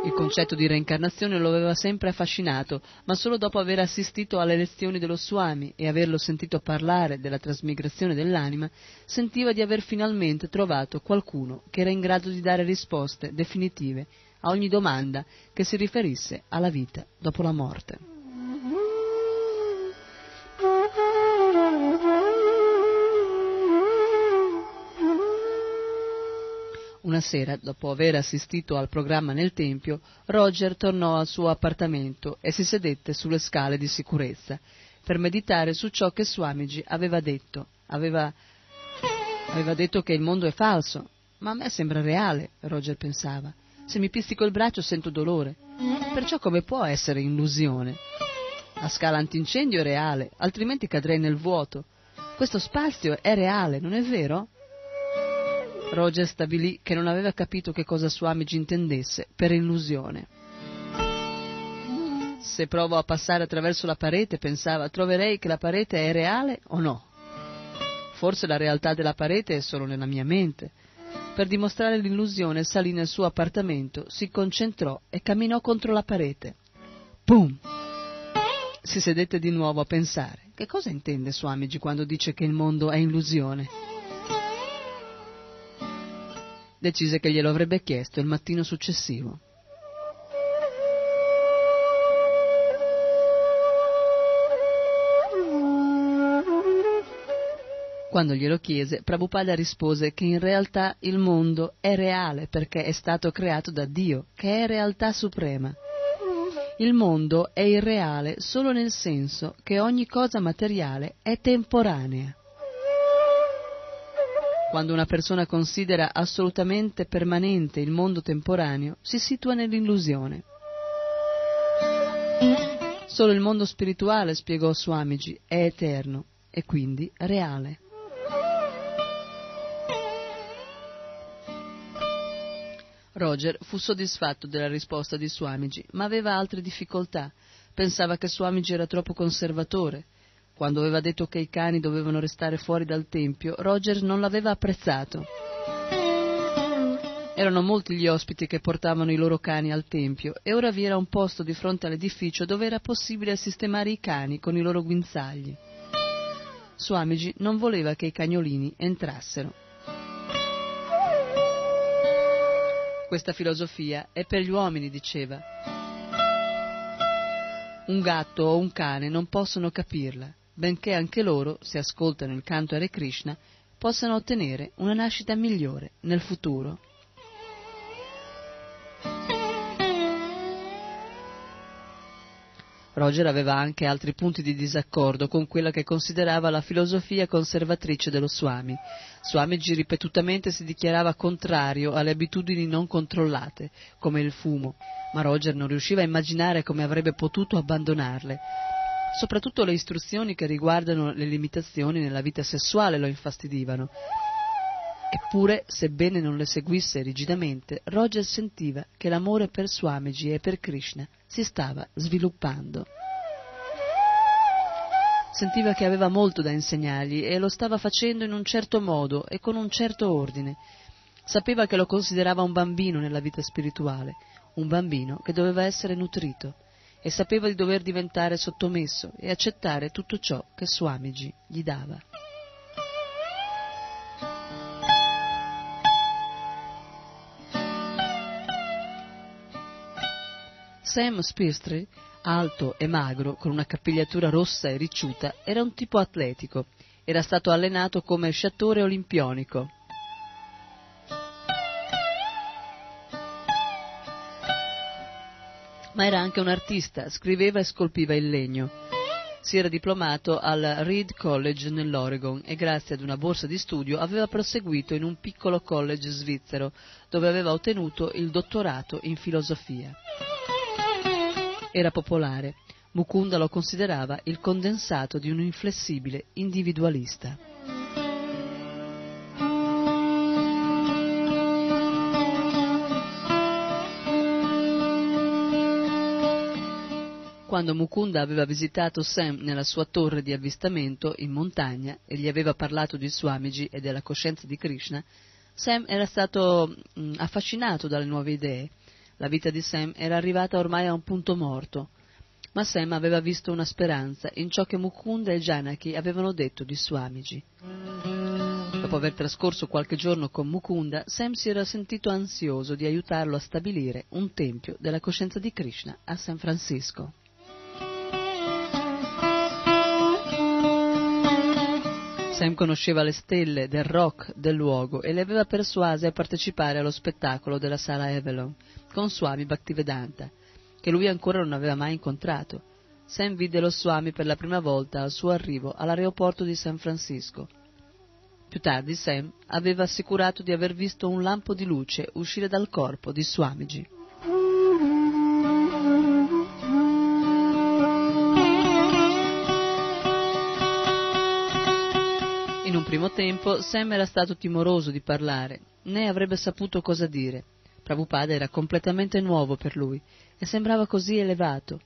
Il concetto di reincarnazione lo aveva sempre affascinato, ma solo dopo aver assistito alle lezioni dello Swami e averlo sentito parlare della trasmigrazione dell'anima, sentiva di aver finalmente trovato qualcuno che era in grado di dare risposte definitive a ogni domanda che si riferisse alla vita dopo la morte. Una sera, dopo aver assistito al programma nel tempio, Roger tornò al suo appartamento e si sedette sulle scale di sicurezza per meditare su ciò che Swamiji aveva detto. Aveva, aveva detto che il mondo è falso, ma a me sembra reale, Roger pensava. Se mi pistico il braccio sento dolore. Perciò come può essere illusione? La scala antincendio è reale, altrimenti cadrei nel vuoto. Questo spazio è reale, non è vero? Roger stabilì che non aveva capito che cosa Swamiji intendesse per illusione. Se provo a passare attraverso la parete, pensava, troverei che la parete è reale o no. Forse la realtà della parete è solo nella mia mente. Per dimostrare l'illusione salì nel suo appartamento, si concentrò e camminò contro la parete. Pum! Si sedette di nuovo a pensare. Che cosa intende Swamiji quando dice che il mondo è illusione? Decise che glielo avrebbe chiesto il mattino successivo. Quando glielo chiese, Prabhupada rispose che in realtà il mondo è reale perché è stato creato da Dio, che è realtà suprema. Il mondo è irreale solo nel senso che ogni cosa materiale è temporanea. Quando una persona considera assolutamente permanente il mondo temporaneo, si situa nell'illusione. Solo il mondo spirituale, spiegò Swamiji, è eterno e quindi reale. Roger fu soddisfatto della risposta di Swamiji, ma aveva altre difficoltà. Pensava che Swamiji era troppo conservatore. Quando aveva detto che i cani dovevano restare fuori dal tempio, Roger non l'aveva apprezzato. Erano molti gli ospiti che portavano i loro cani al tempio e ora vi era un posto di fronte all'edificio dove era possibile sistemare i cani con i loro guinzagli. Swamiji non voleva che i cagnolini entrassero. Questa filosofia è per gli uomini, diceva. Un gatto o un cane non possono capirla, benché anche loro, se ascoltano il canto Hare Krishna, possano ottenere una nascita migliore nel futuro. Roger aveva anche altri punti di disaccordo con quella che considerava la filosofia conservatrice dello Swami. Swamiji ripetutamente si dichiarava contrario alle abitudini non controllate, come il fumo, ma Roger non riusciva a immaginare come avrebbe potuto abbandonarle. Soprattutto le istruzioni che riguardano le limitazioni nella vita sessuale lo infastidivano. Eppure, sebbene non le seguisse rigidamente, Roger sentiva che l'amore per Swamiji e per Krishna si stava sviluppando. Sentiva che aveva molto da insegnargli e lo stava facendo in un certo modo e con un certo ordine. Sapeva che lo considerava un bambino nella vita spirituale, un bambino che doveva essere nutrito. E sapeva di dover diventare sottomesso e accettare tutto ciò che Swamiji gli dava. Sam Spirstry, alto e magro, con una capigliatura rossa e ricciuta, era un tipo atletico. Era stato allenato come sciatore olimpionico. Ma era anche un artista, scriveva e scolpiva il legno. Si era diplomato al Reed College nell'Oregon e grazie ad una borsa di studio aveva proseguito in un piccolo college svizzero, dove aveva ottenuto il dottorato in filosofia. Era popolare. Mukunda lo considerava il condensato di un inflessibile individualista. Quando Mukunda aveva visitato Sam nella sua torre di avvistamento in montagna e gli aveva parlato di Swamiji e della coscienza di Krishna, Sam era stato affascinato dalle nuove idee. La vita di Sam era arrivata ormai a un punto morto, ma Sam aveva visto una speranza in ciò che Mukunda e Janaki avevano detto di Swamiji. Dopo aver trascorso qualche giorno con Mukunda, Sam si era sentito ansioso di aiutarlo a stabilire un tempio della coscienza di Krishna a San Francisco. Sam conosceva le stelle del rock del luogo e le aveva persuase a partecipare allo spettacolo della sala Avalon con Swami Bhaktivedanta, che lui ancora non aveva mai incontrato. Sam vide lo Swami per la prima volta al suo arrivo all'aeroporto di San Francisco. Più tardi Sam aveva assicurato di aver visto un lampo di luce uscire dal corpo di Swamiji. Primo tempo Sam era stato timoroso di parlare, né avrebbe saputo cosa dire. Prabhupada era completamente nuovo per lui e sembrava così elevato.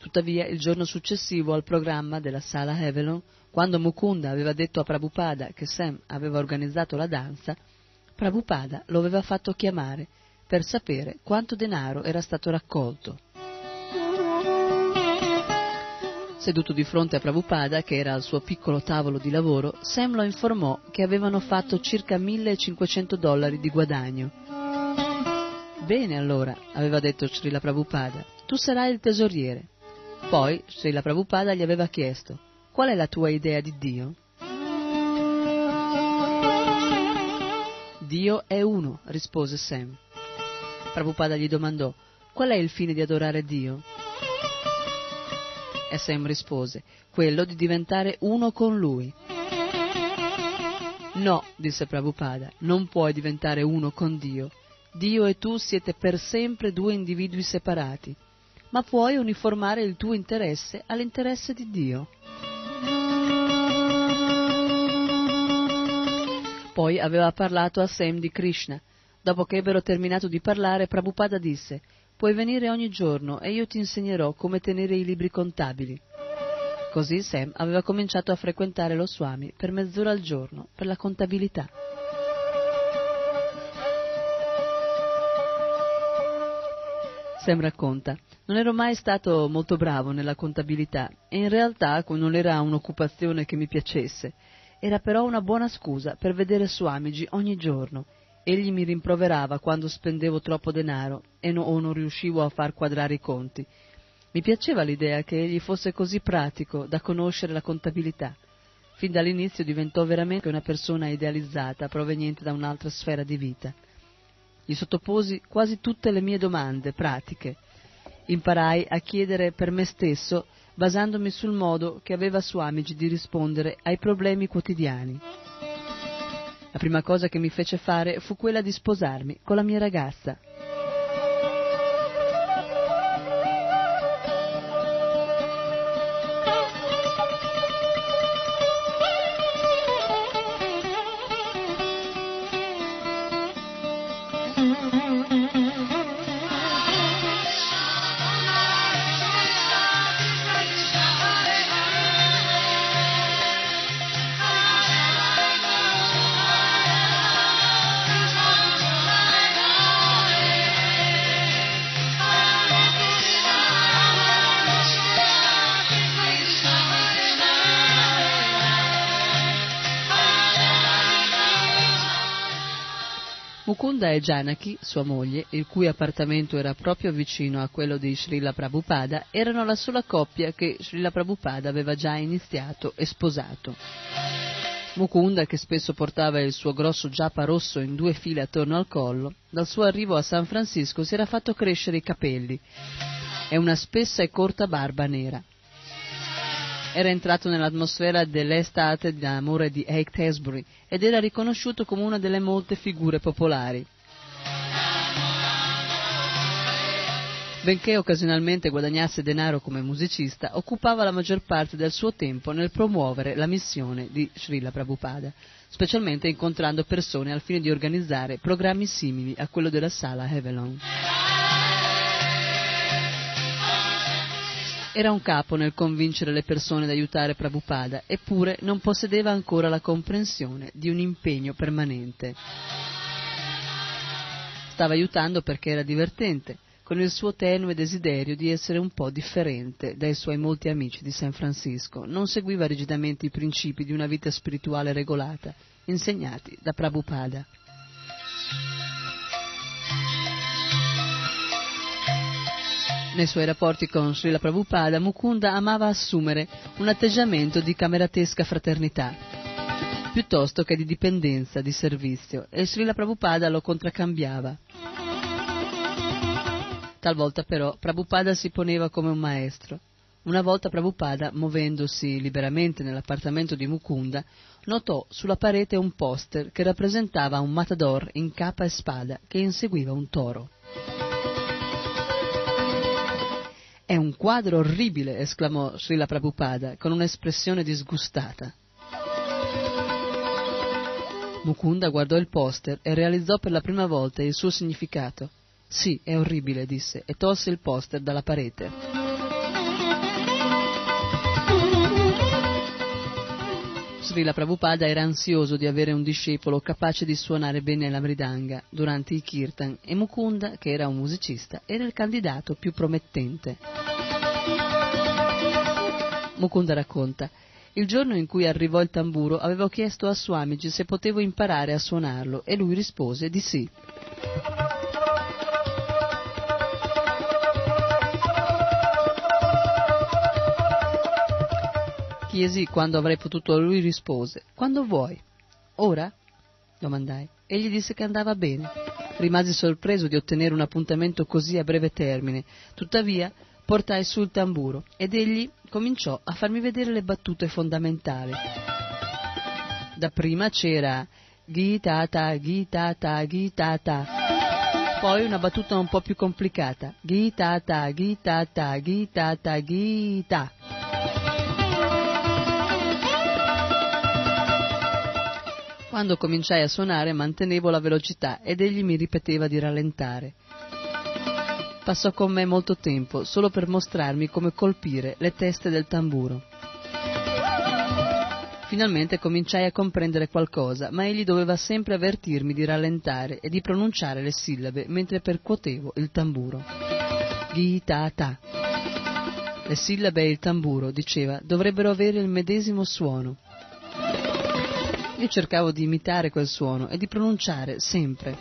Tuttavia, il giorno successivo al programma della sala Avalon, quando Mukunda aveva detto a Prabhupada che Sam aveva organizzato la danza, Prabhupada lo aveva fatto chiamare per sapere quanto denaro era stato raccolto. Seduto di fronte a Prabhupada, che era al suo piccolo tavolo di lavoro, Sam lo informò che avevano fatto circa 1500 dollari di guadagno. Bene allora, aveva detto Srila Prabhupada, tu sarai il tesoriere. Poi Srila Prabhupada gli aveva chiesto, qual è la tua idea di Dio? Dio è uno, rispose Sam. Prabhupada gli domandò, qual è il fine di adorare Dio? E Sam rispose, quello di diventare uno con lui. No, disse Prabhupada, non puoi diventare uno con Dio. Dio e tu siete per sempre due individui separati, ma puoi uniformare il tuo interesse all'interesse di Dio. Poi aveva parlato a Sam di Krishna. Dopo che ebbero terminato di parlare, Prabhupada disse, puoi venire ogni giorno e io ti insegnerò come tenere i libri contabili. Così Sam aveva cominciato a frequentare lo Swami per mezz'ora al giorno per la contabilità. Sam racconta, non ero mai stato molto bravo nella contabilità e in realtà non era un'occupazione che mi piacesse. Era però una buona scusa per vedere Swamiji ogni giorno. Egli mi rimproverava quando spendevo troppo denaro e no, o non riuscivo a far quadrare i conti. Mi piaceva l'idea che egli fosse così pratico da conoscere la contabilità. Fin dall'inizio diventò veramente una persona idealizzata proveniente da un'altra sfera di vita. Gli sottoposi quasi tutte le mie domande pratiche. Imparai a chiedere per me stesso basandomi sul modo che aveva Swamiji di rispondere ai problemi quotidiani. La prima cosa che mi fece fare fu quella di sposarmi con la mia ragazza. Mm-hmm. Mukunda e Janaki, sua moglie, il cui appartamento era proprio vicino a quello di Srila Prabhupada, erano la sola coppia che Srila Prabhupada aveva già iniziato e sposato. Mukunda, che spesso portava il suo grosso giappa rosso in due file attorno al collo, dal suo arrivo a San Francisco si era fatto crescere i capelli e una spessa e corta barba nera. Era entrato nell'atmosfera dell'estate d'amore di Haight-Ashbury ed era riconosciuto come una delle molte figure popolari. Benché occasionalmente guadagnasse denaro come musicista, occupava la maggior parte del suo tempo nel promuovere la missione di Srila Prabhupada, specialmente incontrando persone al fine di organizzare programmi simili a quello della sala Avalon. Era un capo nel convincere le persone ad aiutare Prabhupada, eppure non possedeva ancora la comprensione di un impegno permanente. Stava aiutando perché era divertente, con il suo tenue desiderio di essere un po' differente dai suoi molti amici di San Francisco. Non seguiva rigidamente i principi di una vita spirituale regolata, insegnati da Prabhupada. Nei suoi rapporti con Srila Prabhupada, Mukunda amava assumere un atteggiamento di cameratesca fraternità, piuttosto che di dipendenza, di servizio, e Srila Prabhupada lo contraccambiava. Talvolta però Prabhupada si poneva come un maestro. Una volta Prabhupada, muovendosi liberamente nell'appartamento di Mukunda, notò sulla parete un poster che rappresentava un matador in capa e spada che inseguiva un toro. È un quadro orribile, esclamò Srila Prabhupada con un'espressione disgustata. Mukunda guardò il poster e realizzò per la prima volta il suo significato. Sì, è orribile, disse, e tolse il poster dalla parete. Srila Prabhupada era ansioso di avere un discepolo capace di suonare bene la mridanga durante i kirtan e Mukunda, che era un musicista, era il candidato più promettente. Mukunda racconta, il giorno in cui arrivò il tamburo avevo chiesto a Swamiji se potevo imparare a suonarlo e lui rispose di sì. Chiesi quando avrei potuto, lui rispose, quando vuoi. Ora? domandai. Egli disse che andava bene. Rimasi sorpreso di ottenere un appuntamento così a breve termine. Tuttavia, portai su il tamburo ed egli cominciò a farmi vedere le battute fondamentali. Dapprima c'era Gita-ta, Gita-ta, Gita-ta. Poi una battuta un po' più complicata. Gita-ta, Gita-ta, Gita-ta, Gita. Quando cominciai a suonare mantenevo la velocità ed egli mi ripeteva di rallentare. Passò con me molto tempo solo per mostrarmi come colpire le teste del tamburo. Finalmente cominciai a comprendere qualcosa, ma egli doveva sempre avvertirmi di rallentare e di pronunciare le sillabe mentre percuotevo il tamburo. Ghi-ta-ta. Le sillabe e il tamburo, diceva, dovrebbero avere il medesimo suono. Io cercavo di imitare quel suono e di pronunciare sempre.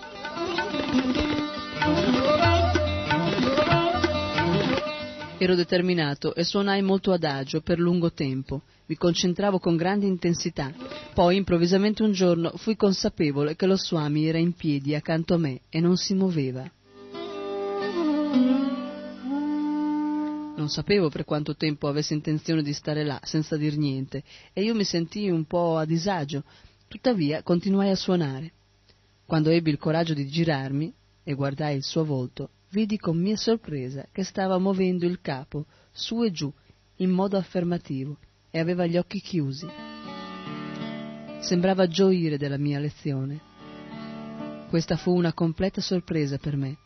Ero determinato e suonai molto adagio per lungo tempo. Mi concentravo con grande intensità. Poi, improvvisamente un giorno, fui consapevole che lo Swami era in piedi accanto a me e non si muoveva. Non sapevo per quanto tempo avesse intenzione di stare là senza dir niente e io mi sentii un po' a disagio, tuttavia continuai a suonare. Quando ebbi il coraggio di girarmi e guardai il suo volto, vidi con mia sorpresa che stava muovendo il capo su e giù in modo affermativo e aveva gli occhi chiusi. Sembrava gioire della mia lezione. Questa fu una completa sorpresa per me.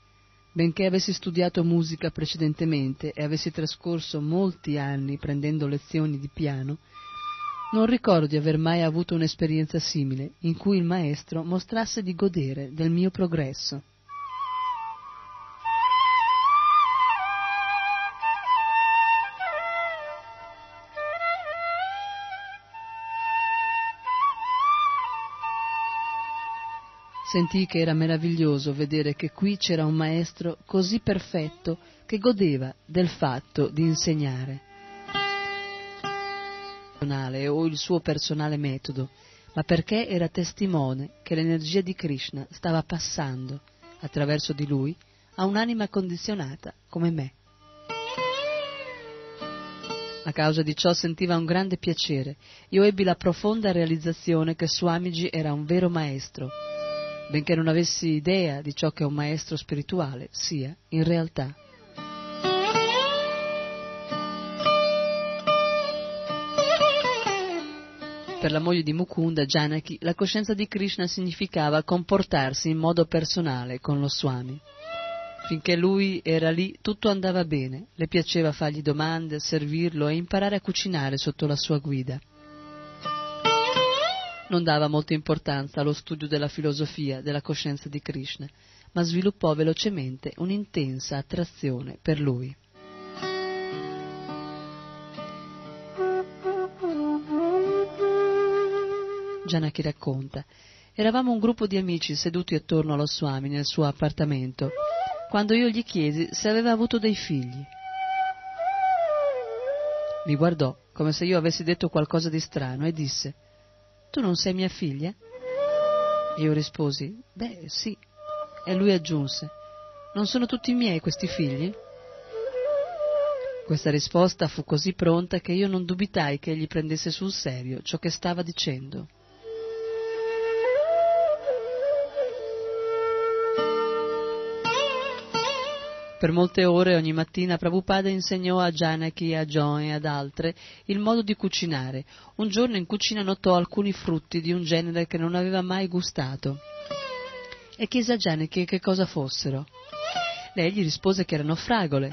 Benché avessi studiato musica precedentemente e avessi trascorso molti anni prendendo lezioni di piano, non ricordo di aver mai avuto un'esperienza simile in cui il maestro mostrasse di godere del mio progresso. Sentì che era meraviglioso vedere che qui c'era un maestro così perfetto che godeva del fatto di insegnare o il suo personale metodo, ma perché era testimone che l'energia di Krishna stava passando attraverso di lui a un'anima condizionata come me. A causa di ciò sentiva un grande piacere. Io ebbi la profonda realizzazione che Swamiji era un vero maestro, benché non avessi idea di ciò che un maestro spirituale sia in realtà. Per la moglie di Mukunda, Janaki, la coscienza di Krishna significava comportarsi in modo personale con lo Swami. Finché lui era lì tutto andava bene, le piaceva fargli domande, servirlo e imparare a cucinare sotto la sua guida. Non dava molta importanza allo studio della filosofia della coscienza di Krishna, ma sviluppò velocemente un'intensa attrazione per lui. Janaki racconta. Eravamo un gruppo di amici seduti attorno allo Swami nel suo appartamento, quando io gli chiesi se aveva avuto dei figli. Mi guardò come se io avessi detto qualcosa di strano e disse: Tu non sei mia figlia? Io risposi: Beh, sì. E lui aggiunse: Non sono tutti miei questi figli? Questa risposta fu così pronta che io non dubitai che egli prendesse sul serio ciò che stava dicendo. Per molte ore ogni mattina Prabhupada insegnò a Janaki, a John e ad altre il modo di cucinare. Un giorno in cucina notò alcuni frutti di un genere che non aveva mai gustato e chiese a Janaki che cosa fossero. Lei gli rispose che erano fragole.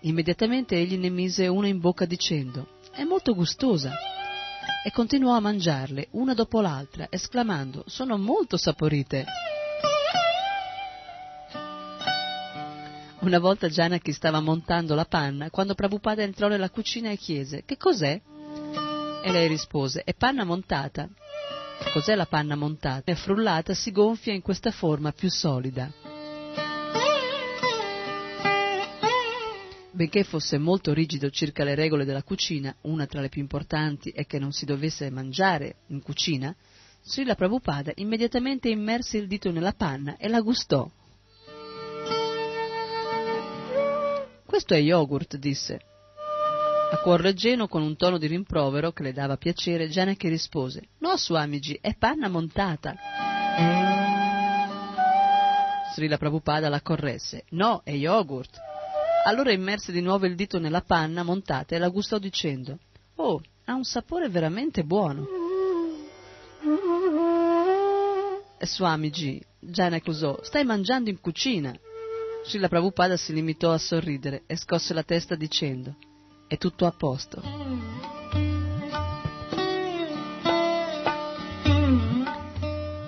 Immediatamente egli ne mise una in bocca dicendo è molto gustosa e continuò a mangiarle una dopo l'altra esclamando sono molto saporite. Una volta Janaki stava montando la panna quando Prabhupada entrò nella cucina e chiese Che cos'è? E lei rispose È panna montata. Cos'è la panna montata? È frullata, si gonfia in questa forma più solida. Benché fosse molto rigido circa le regole della cucina, una tra le più importanti è che non si dovesse mangiare in cucina, Srila Prabhupada immediatamente immerse il dito nella panna e la gustò. Questo è yogurt, disse. A cuor leggero, con un tono di rimprovero che le dava piacere, Janaki rispose: No, Swamiji, è panna montata. Srila Prabhupada la corresse: No, è yogurt. Allora immerse di nuovo il dito nella panna montata e la gustò dicendo: Oh, ha un sapore veramente buono. Swamiji, Janaki usò: Stai mangiando in cucina. Srila Prabhupada si limitò a sorridere e scosse la testa dicendo è tutto a posto.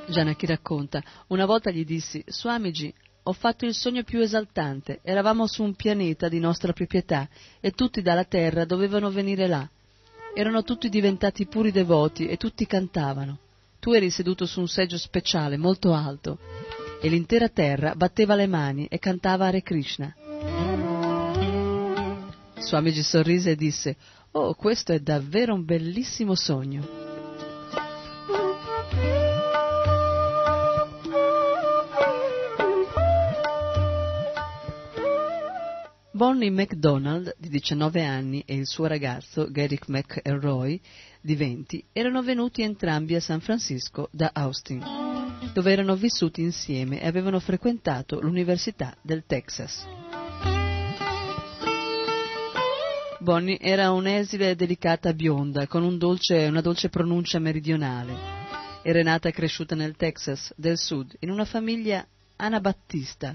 Janaki racconta, una volta gli dissi, Swamiji, ho fatto il sogno più esaltante, eravamo su un pianeta di nostra proprietà e tutti dalla terra dovevano venire là. Erano tutti diventati puri devoti e tutti cantavano. Tu eri seduto su un seggio speciale molto alto e l'intera terra batteva le mani e cantava Hare Krishna. Swamiji sorrise e disse, Oh, questo è davvero un bellissimo sogno. Bonnie MacDonald, di 19 anni, e il suo ragazzo, Garrick McElroy, di 20, erano venuti entrambi a San Francisco da Austin dove erano vissuti insieme e avevano frequentato l'Università del Texas. Bonnie era un'esile delicata bionda, con un dolce, una dolce pronuncia meridionale. Era nata e cresciuta nel Texas del Sud, in una famiglia anabattista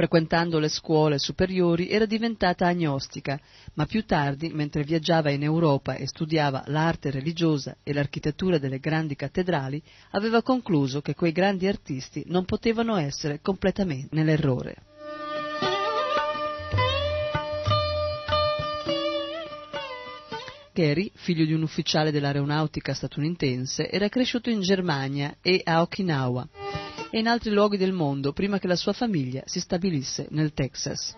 Frequentando le scuole superiori era diventata agnostica, ma più tardi, mentre viaggiava in Europa e studiava l'arte religiosa e l'architettura delle grandi cattedrali, aveva concluso che quei grandi artisti non potevano essere completamente nell'errore. Gary, figlio di un ufficiale dell'aeronautica statunitense, era cresciuto in Germania e a Okinawa e in altri luoghi del mondo prima che la sua famiglia si stabilisse nel Texas.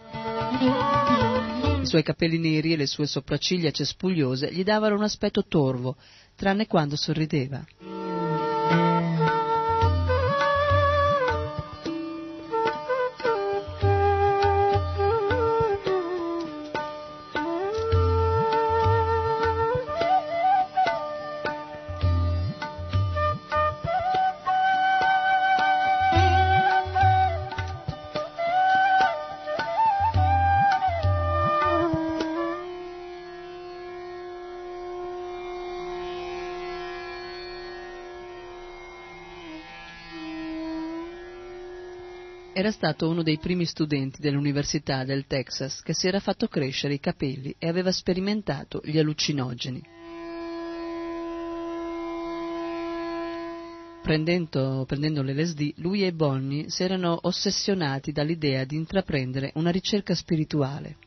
I suoi capelli neri e le sue sopracciglia cespugliose gli davano un aspetto torvo, tranne quando sorrideva. Era stato uno dei primi studenti dell'Università del Texas che si era fatto crescere i capelli e aveva sperimentato gli allucinogeni. Prendendo, prendendo l'LSD, lui e Bonnie si erano ossessionati dall'idea di intraprendere una ricerca spirituale.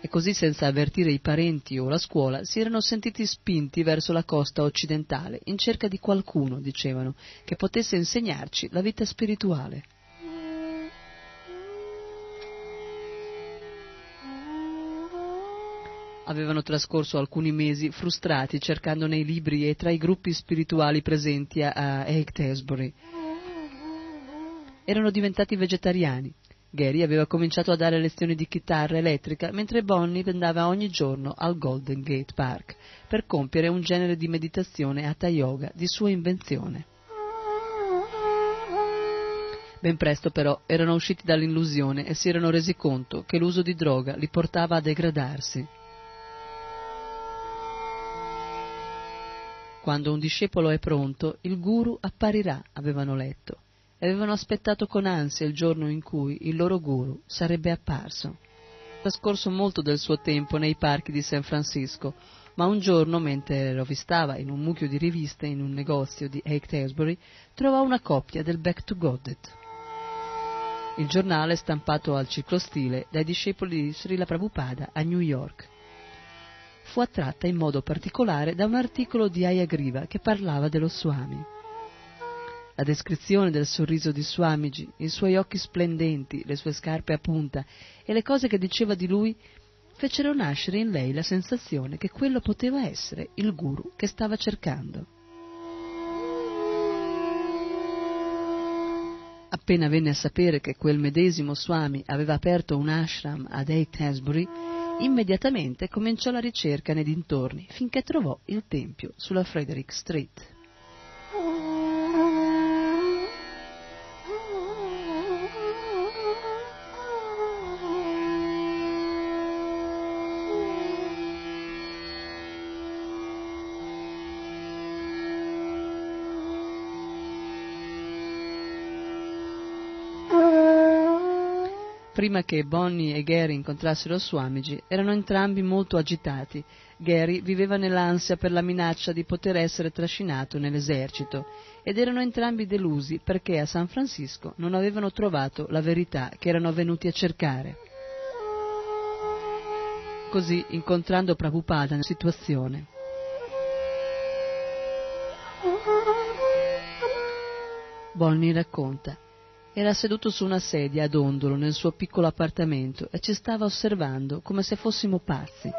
E così, senza avvertire i parenti o la scuola, si erano sentiti spinti verso la costa occidentale, in cerca di qualcuno, dicevano, che potesse insegnarci la vita spirituale. Avevano trascorso alcuni mesi frustrati cercando nei libri e tra i gruppi spirituali presenti a, Haight-Ashbury. Erano diventati vegetariani. Gary aveva cominciato a dare lezioni di chitarra elettrica, mentre Bonnie andava ogni giorno al Golden Gate Park per compiere un genere di meditazione hatha yoga di sua invenzione. Ben presto però erano usciti dall'illusione e si erano resi conto che l'uso di droga li portava a degradarsi. Quando un discepolo è pronto, il guru apparirà, avevano letto e avevano aspettato con ansia il giorno in cui il loro guru sarebbe apparso. Trascorso molto del suo tempo nei parchi di San Francisco, ma un giorno, mentre rovistava in un mucchio di riviste in un negozio di Haight-Ashbury, trovò una copia del Back to Godet. Il giornale stampato al ciclostile dai discepoli di Srila Prabhupada a New York. Fu attratta in modo particolare da un articolo di Ayagriva che parlava dello Swami. La descrizione del sorriso di Swamiji, i suoi occhi splendenti, le sue scarpe a punta e le cose che diceva di lui fecero nascere in lei la sensazione che quello poteva essere il guru che stava cercando. Appena venne a sapere che quel medesimo Swami aveva aperto un ashram ad Haight-Ashbury, immediatamente cominciò la ricerca nei dintorni finché trovò il tempio sulla Frederick Street. Prima che Bonnie e Gary incontrassero Swamiji, erano entrambi molto agitati. Gary viveva nell'ansia per la minaccia di poter essere trascinato nell'esercito ed erano entrambi delusi perché a San Francisco non avevano trovato la verità che erano venuti a cercare. Così, incontrando Prabhupada nella situazione, Bonnie racconta era seduto su una sedia ad ondolo nel suo piccolo appartamento e ci stava osservando come se fossimo pazzi.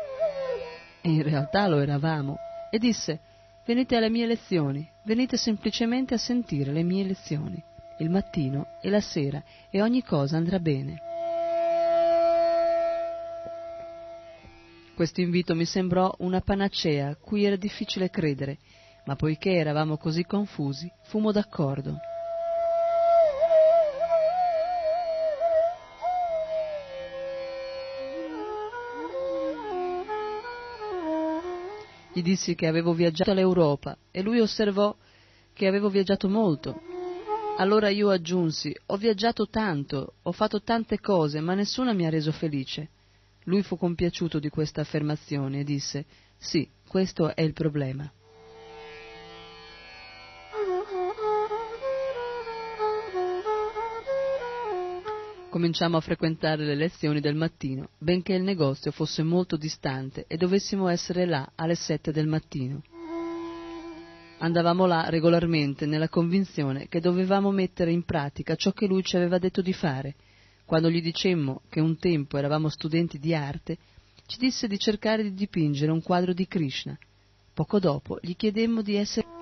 E in realtà lo eravamo. E disse, venite alle mie lezioni, venite semplicemente a sentire le mie lezioni, il mattino e la sera, e ogni cosa andrà bene. Questo invito mi sembrò una panacea cui era difficile credere, ma poiché eravamo così confusi, fummo d'accordo. Gli dissi che avevo viaggiato all'Europa e lui osservò che avevo viaggiato molto. Allora io aggiunsi, ho viaggiato tanto, ho fatto tante cose, ma nessuna mi ha reso felice. Lui fu compiaciuto di questa affermazione e disse, sì, questo è il problema. Cominciamo a frequentare le lezioni del mattino, benché il negozio fosse molto distante e dovessimo essere là alle sette del mattino. Andavamo là regolarmente nella convinzione che dovevamo mettere in pratica ciò che lui ci aveva detto di fare. Quando gli dicemmo che un tempo eravamo studenti di arte, ci disse di cercare di dipingere un quadro di Krishna. Poco dopo gli chiedemmo di essere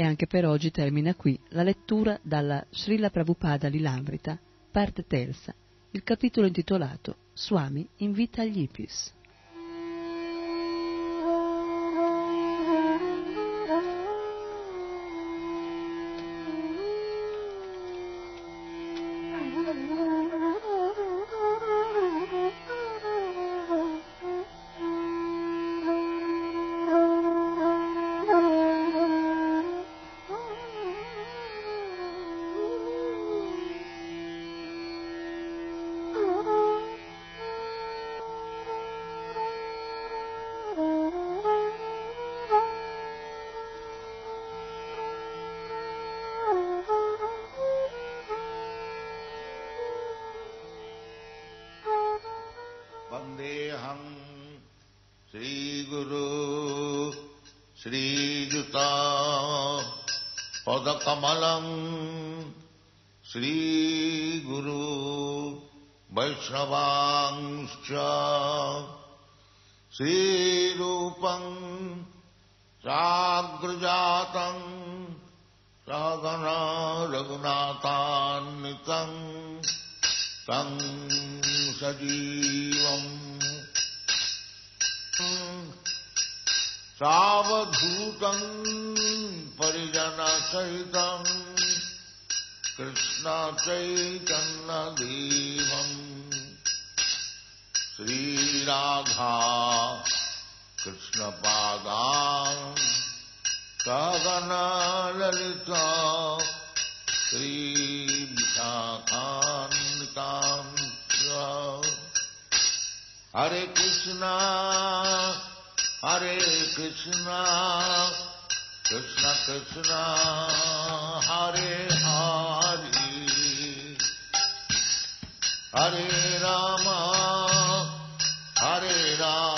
E anche per oggi termina qui la lettura dalla Srila Prabhupada Lilamrita, parte terza, il capitolo intitolato Swami invita gli hippies. सगनललिता श्रीविशाखान्विताम् हरे कृष्णा हरे कृष्णा कृष्ण कृष्णा हरे हरे। हरे राम हरे Ram.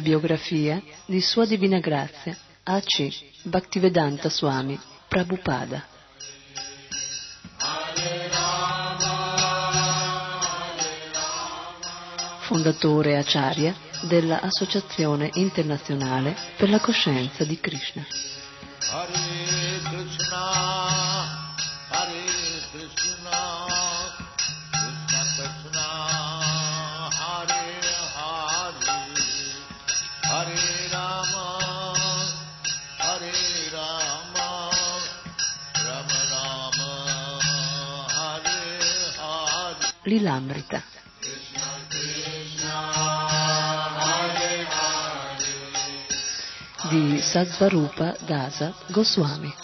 Biografia di Sua Divina Grazia A.C. Bhaktivedanta Swami Prabhupada fondatore acharya della Associazione Internazionale per la Coscienza di Krishna. Satsvarupa Dasa Goswami.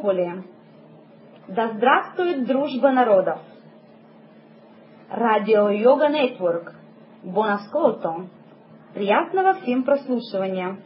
Popoli! Да здравствует дружба народов! Радио Йога Нетворк. Бон асcolto! Приятного всем прослушивания!